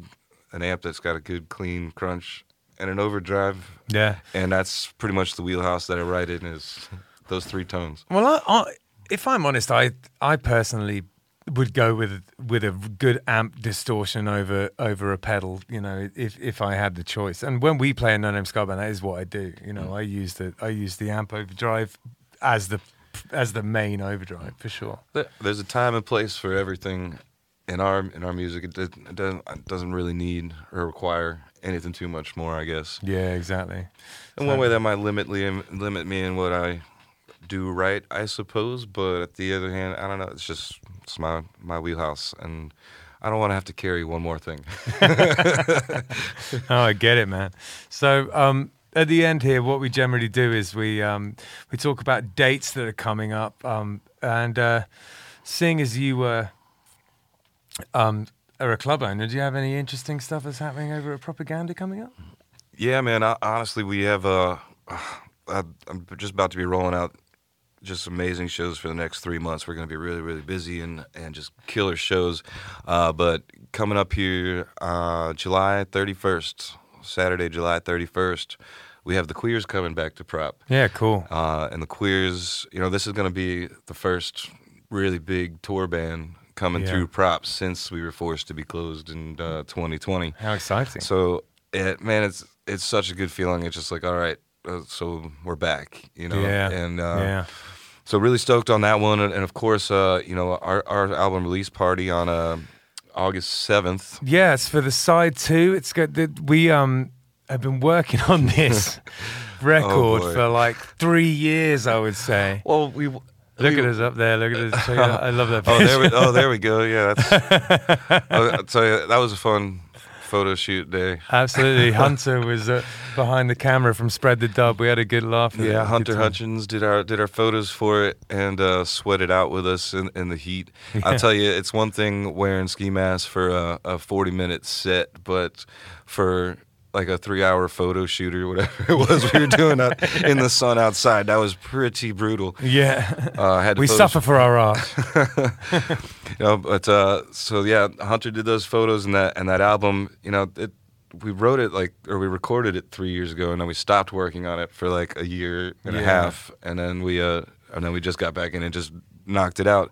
Speaker 3: an amp that's got a good clean crunch and an overdrive,
Speaker 1: yeah.
Speaker 3: and that's pretty much the wheelhouse that I write in is those three tones.
Speaker 1: Well, I, I, if I'm honest, I I personally would go with with a good amp distortion over over a pedal. You know, if if I had the choice. And when we play a No Name band, that is what I do. You know, mm. I use the I use the amp overdrive as the as the main overdrive for sure.
Speaker 3: There's a time and place for everything in our in our music. It, it doesn't it doesn't really need or require anything too much more, I guess.
Speaker 1: Yeah, exactly.
Speaker 3: In one way, that might limit li- limit me in what I do right, I suppose. But at the other hand, I don't know. It's just it's my my wheelhouse, and I don't want to have to carry one more thing. *laughs*
Speaker 1: Oh, I get it, man. So, um, at the end here, what we generally do is we um, we talk about dates that are coming up, um, and uh, seeing as you were um, are a club owner, do you have any interesting stuff that's happening over at Propaganda coming up?
Speaker 3: Yeah, man. I, honestly, we have uh, *sighs* I, I'm just about to be rolling out just amazing shows for the next three months. We're going to be really, really busy and and just killer shows. Uh, but coming up here, uh, July 31st, Saturday, July 31st, we have the Queers coming back to Prop.
Speaker 1: Yeah, cool.
Speaker 3: Uh, and the Queers, you know, this is going to be the first really big tour band coming
Speaker 1: Yeah.
Speaker 3: through props since we were forced to be closed in uh, 2020.
Speaker 1: How exciting!
Speaker 3: So, it, man, it's it's such a good feeling. It's just like, all right, uh, so we're back, you know.
Speaker 1: yeah,
Speaker 3: And uh,
Speaker 1: yeah,
Speaker 3: so really stoked on that one, and, and of course, uh, you know, our our album release party on uh, August seventh.
Speaker 1: Yes, for the side two. It's good that we um have been working on this *laughs* record
Speaker 3: boy.
Speaker 1: for like three years. I would say.
Speaker 3: Well, we
Speaker 1: Look at us up there. Look at us. Check it out. I love that. *laughs*
Speaker 3: Oh, there we, oh, there we go. Yeah, that's. I'll, *laughs* I'll tell you, that was a fun photo shoot day.
Speaker 1: Absolutely. *laughs* Hunter was uh, behind the camera from Spread the Dub. We had a good laugh. at it.
Speaker 3: Yeah, Hunter. Hutchins did our did our photos for it and uh, sweated out with us in, in the heat. I'll tell you, it's one thing wearing ski masks for a, a forty minute set, but for like a three hour photo shoot or whatever *laughs* it was we were doing out in the sun outside, that was pretty brutal.
Speaker 1: Yeah.
Speaker 3: Uh, had to
Speaker 1: we suffer for our art. *laughs*
Speaker 3: you know, but uh, so yeah, Hunter did those photos and that and that album. You know, it, we wrote it like or we recorded it three years ago, and then we stopped working on it for like a year and a half, and then we uh, and then we just got back in and just knocked it out.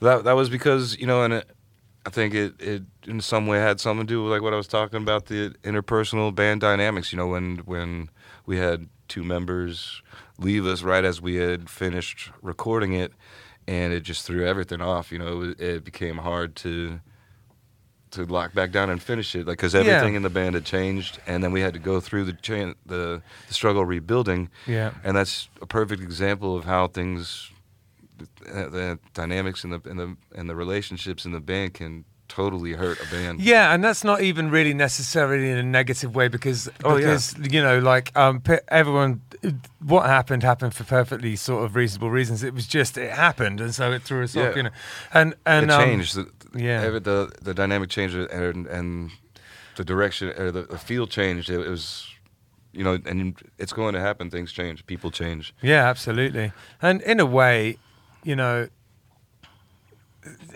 Speaker 3: That that was because you know, and I think it it in some way had something to do with like what I was talking about the interpersonal band dynamics. You know, when when we had two members leave us right as we had finished recording it, and it just threw everything off. You know, it, it became hard to to lock back down and finish it, like because everything
Speaker 1: Yeah.
Speaker 3: in the band had changed, and then we had to go through the cha- the, the struggle rebuilding.
Speaker 1: Yeah.
Speaker 3: and that's a perfect example of how things, the, the dynamics in the in the and the relationships in the band can totally hurt a band.
Speaker 1: Yeah, and that's not even really necessarily in a negative way because
Speaker 3: Oh, yeah.
Speaker 1: because you know like um everyone what happened happened for perfectly sort of reasonable reasons. It was just it happened and so it threw us off, you know. And and
Speaker 3: it
Speaker 1: um,
Speaker 3: changed. The,
Speaker 1: yeah.
Speaker 3: every- the the dynamic changed, and and the direction or the, the feel changed. It, was, you know, and it's going to happen. Things change. People change.
Speaker 1: Yeah, absolutely. And in a way, you know,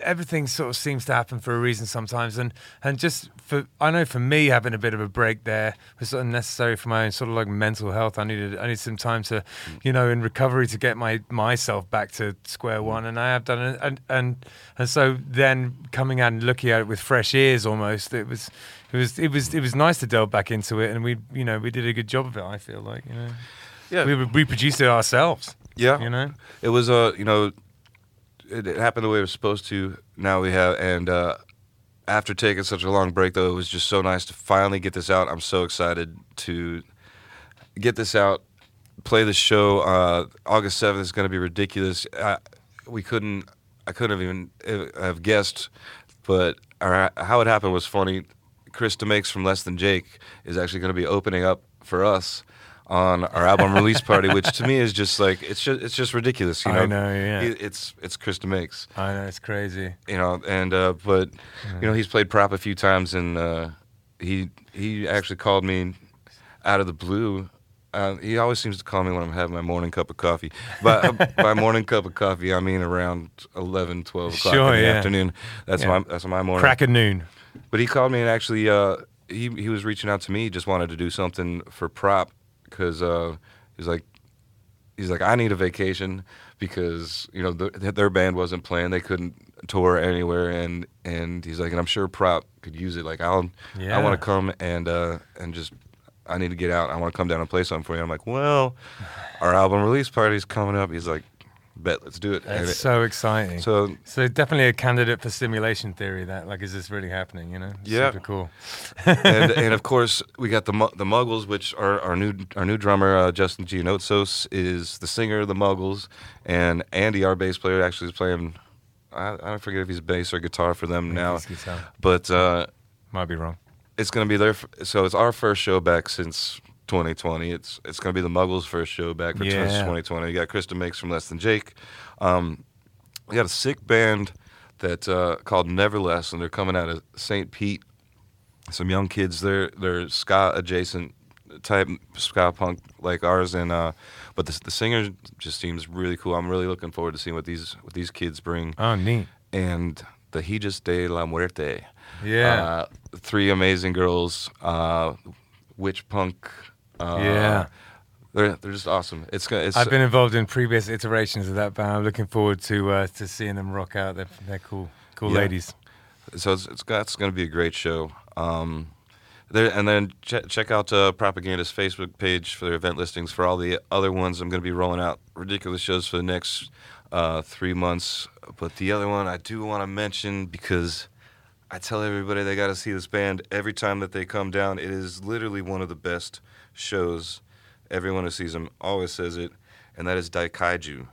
Speaker 1: everything sort of seems to happen for a reason sometimes. And and just for I know for me having a bit of a break there was sort of necessary for my own sort of like mental health. I needed I needed some time to, you know, in recovery to get my myself back to square one. And I have done it. And and and so then coming out and looking at it with fresh ears almost, it was. It was it was it was nice to delve back into it, and we you know we did a good job of it. I feel like you know
Speaker 3: Yeah,
Speaker 1: we reproduced it ourselves.
Speaker 3: Yeah.
Speaker 1: You know,
Speaker 3: It was uh, you know, it, it happened the way it was supposed to. Now we have, and uh, after taking such a long break, though, it was just so nice to finally get this out. I'm so excited to get this out, play the show. Uh, August 7th is going to be ridiculous. I, we couldn't, I couldn't have even uh, have guessed, but our, how it happened was funny. Chris DeMakes from Less Than Jake is actually going to be opening up for us on our album release party, which to me is just like it's just it's just ridiculous. You know,
Speaker 1: I know, yeah.
Speaker 3: It- it's it's Chris DeMakes
Speaker 1: I know it's crazy.
Speaker 3: you know, and uh, but you know he's played prop a few times, and uh, he he actually called me out of the blue. Uh, he always seems to call me when I'm having my morning cup of coffee. But *laughs* by morning cup of coffee, I mean around 11, 12 o'clock
Speaker 1: Sure,
Speaker 3: in the
Speaker 1: yeah.
Speaker 3: afternoon. That's
Speaker 1: Yeah.
Speaker 3: my that's my morning.
Speaker 1: Crack at noon.
Speaker 3: But he called me and actually uh, he he was reaching out to me. He just wanted to do something for prop because uh, he's like he's like I need a vacation because you know the, their band wasn't playing. They couldn't tour anywhere, and and he's like, and I'm sure Prop could use it. Like, I'll, I want to come and uh, and just, I need to get out. I want to come down and play something for you. I'm like, well, our album release party's coming up. He's like, bet, let's do it.
Speaker 1: That's so exciting. So,
Speaker 3: so
Speaker 1: definitely a candidate for simulation theory. That like, is this really happening? You know?
Speaker 3: Yeah.
Speaker 1: Super cool. *laughs*
Speaker 3: and and of *laughs* course we got the the Muggles, which are our new our new drummer uh, Justin Gianotsos is the singer of the Muggles, and Andy, our bass player, actually is playing. I, I don't forget if he's bass or guitar for them now, but uh,
Speaker 1: Might be wrong.
Speaker 3: it's gonna be their. So it's our first show back since 2020. It's it's gonna be the Muggles' first show back for
Speaker 1: Yeah.
Speaker 3: 2020. You got Chris DeMakes from Less Than Jake. Um, we got a sick band that uh, called Neverless, and they're coming out of St. Pete. Some young kids. They're they're ska adjacent type ska punk like ours, and uh, but the, the singer just seems really cool. I'm really looking forward to seeing what these what these kids bring.
Speaker 1: Oh, neat.
Speaker 3: And the Hijas de la Muerte.
Speaker 1: Yeah.
Speaker 3: Uh, three amazing girls, uh, witch punk. Uh,
Speaker 1: Yeah.
Speaker 3: They're they're just awesome. It's. It's,
Speaker 1: I've been involved in previous iterations of that band. I'm looking forward to uh, to seeing them rock out. They're, they're cool, cool
Speaker 3: Yeah.
Speaker 1: ladies.
Speaker 3: so it's it's going to be a great show. Um, there and then ch- check out uh, Propaganda's Facebook page for their event listings for all the other ones. I'm going to be rolling out ridiculous shows for the next uh, three months. But the other one I do want to mention because I tell everybody they got to see this band every time that they come down. It is literally one of the best shows. Everyone who sees them always says it, and that is Daikaiju.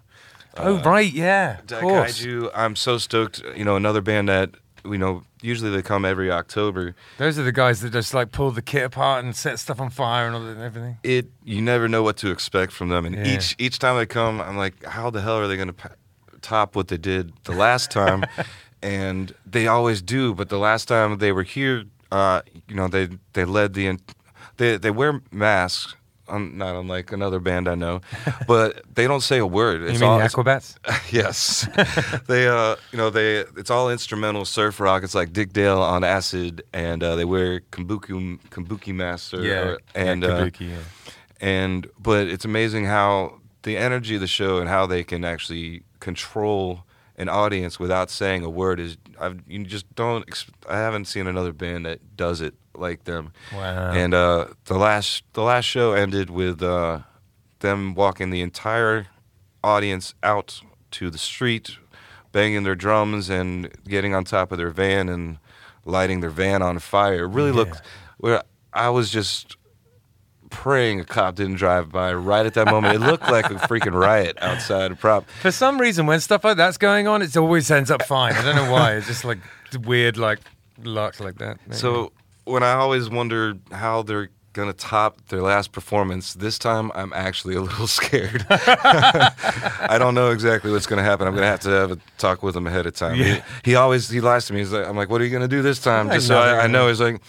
Speaker 1: oh right, yeah.
Speaker 3: Daikaiju, I'm so stoked. You know, another band that you know usually they come every October.
Speaker 1: Those are the guys that just like pull the kit apart and set stuff on fire and all that and everything.
Speaker 3: It you never know what to expect from them, and
Speaker 1: Yeah.
Speaker 3: each each time they come, I'm like, how the hell are they going to pa- top what they did the last time? *laughs* and they always do, but the last time they were here, uh, you know, they they led the they they wear masks. Um, not unlike another band I know, *laughs* but they don't say a word.
Speaker 1: You
Speaker 3: It's
Speaker 1: mean
Speaker 3: all,
Speaker 1: the Aquabats? *laughs*
Speaker 3: yes, *laughs* they uh, you know they it's all instrumental surf rock. It's like Dick Dale on acid, and uh, they wear kabuki kabuki masks. Or, or- and
Speaker 1: yeah,
Speaker 3: uh,
Speaker 1: yeah.
Speaker 3: and but it's amazing how the energy of the show and how they can actually control an audience without saying a word is I've, you just don't I haven't seen another band that does it like them.
Speaker 1: Wow.
Speaker 3: And uh, the last the last show ended with uh, them walking the entire audience out to the street, banging their drums and getting on top of their van and lighting their van on fire. It really looked where I was just praying a cop didn't drive by right at that moment. It looked like a freaking riot outside of prop.
Speaker 1: For some reason, when stuff like that's going on, it always ends up fine. I don't know why. It's just like weird, like luck like that.
Speaker 3: So when I always wonder how they're gonna top their last performance, this time I'm actually a *laughs* little scared. *laughs* I don't know exactly what's gonna happen. I'm gonna have to have a talk with him ahead of time.
Speaker 1: Yeah.
Speaker 3: He, he always he lies to me. He's like, I'm like, what are you gonna do this time? *laughs* Just so I, I know. He's like.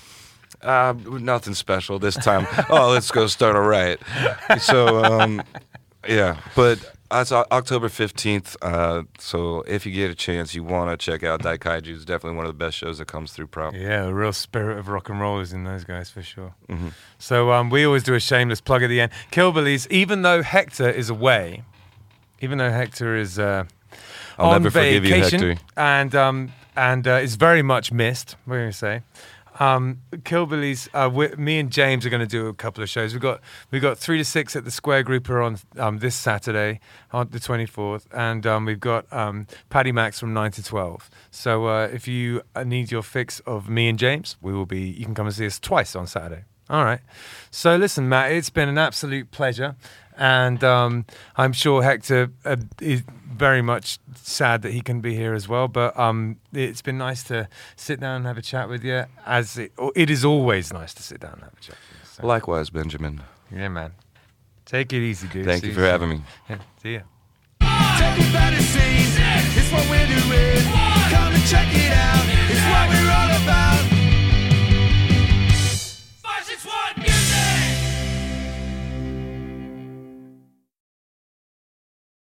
Speaker 3: Uh, nothing special this time. oh, let's go start a riot. So, um, yeah, but that's O- October 15th. Uh, so if you get a chance, you want to check out Daikaiju. It's definitely one of the best shows that comes through Prop.
Speaker 1: Yeah, the real spirit of rock and roll is in those guys for sure.
Speaker 3: Mm-hmm.
Speaker 1: So um, we always do a shameless plug at the end. Killbillies, even though Hector is away, even though Hector is uh,
Speaker 3: I'll
Speaker 1: on
Speaker 3: never forgive you,
Speaker 1: vacation
Speaker 3: Hector.
Speaker 1: and um, and uh, is very much missed. We're going to say. Um, Killbillies, uh, me and James are going to do a couple of shows. We've got we got three to six at the Square Grouper on um, this Saturday, on the twenty fourth, and um, we've got um, Paddy Mac's from nine to twelve. So uh, if you uh, need your fix of me and James, we will be. You can come and see us twice on Saturday. All right. So listen, Matt, it's been an absolute pleasure, and um, I'm sure Hector uh, is very much sad that he can be here as well. But um, it's been nice to sit down and have a chat with you. As it, it is always nice to sit down and have a chat. You, so.
Speaker 3: Likewise, Benjamin.
Speaker 1: Yeah, man. Take it easy, dude.
Speaker 3: Thank
Speaker 1: See
Speaker 3: you for
Speaker 1: you
Speaker 3: having me.
Speaker 1: Yeah, see ya.
Speaker 6: It's what
Speaker 2: we're doing. Come and check it out. It's what we're all about.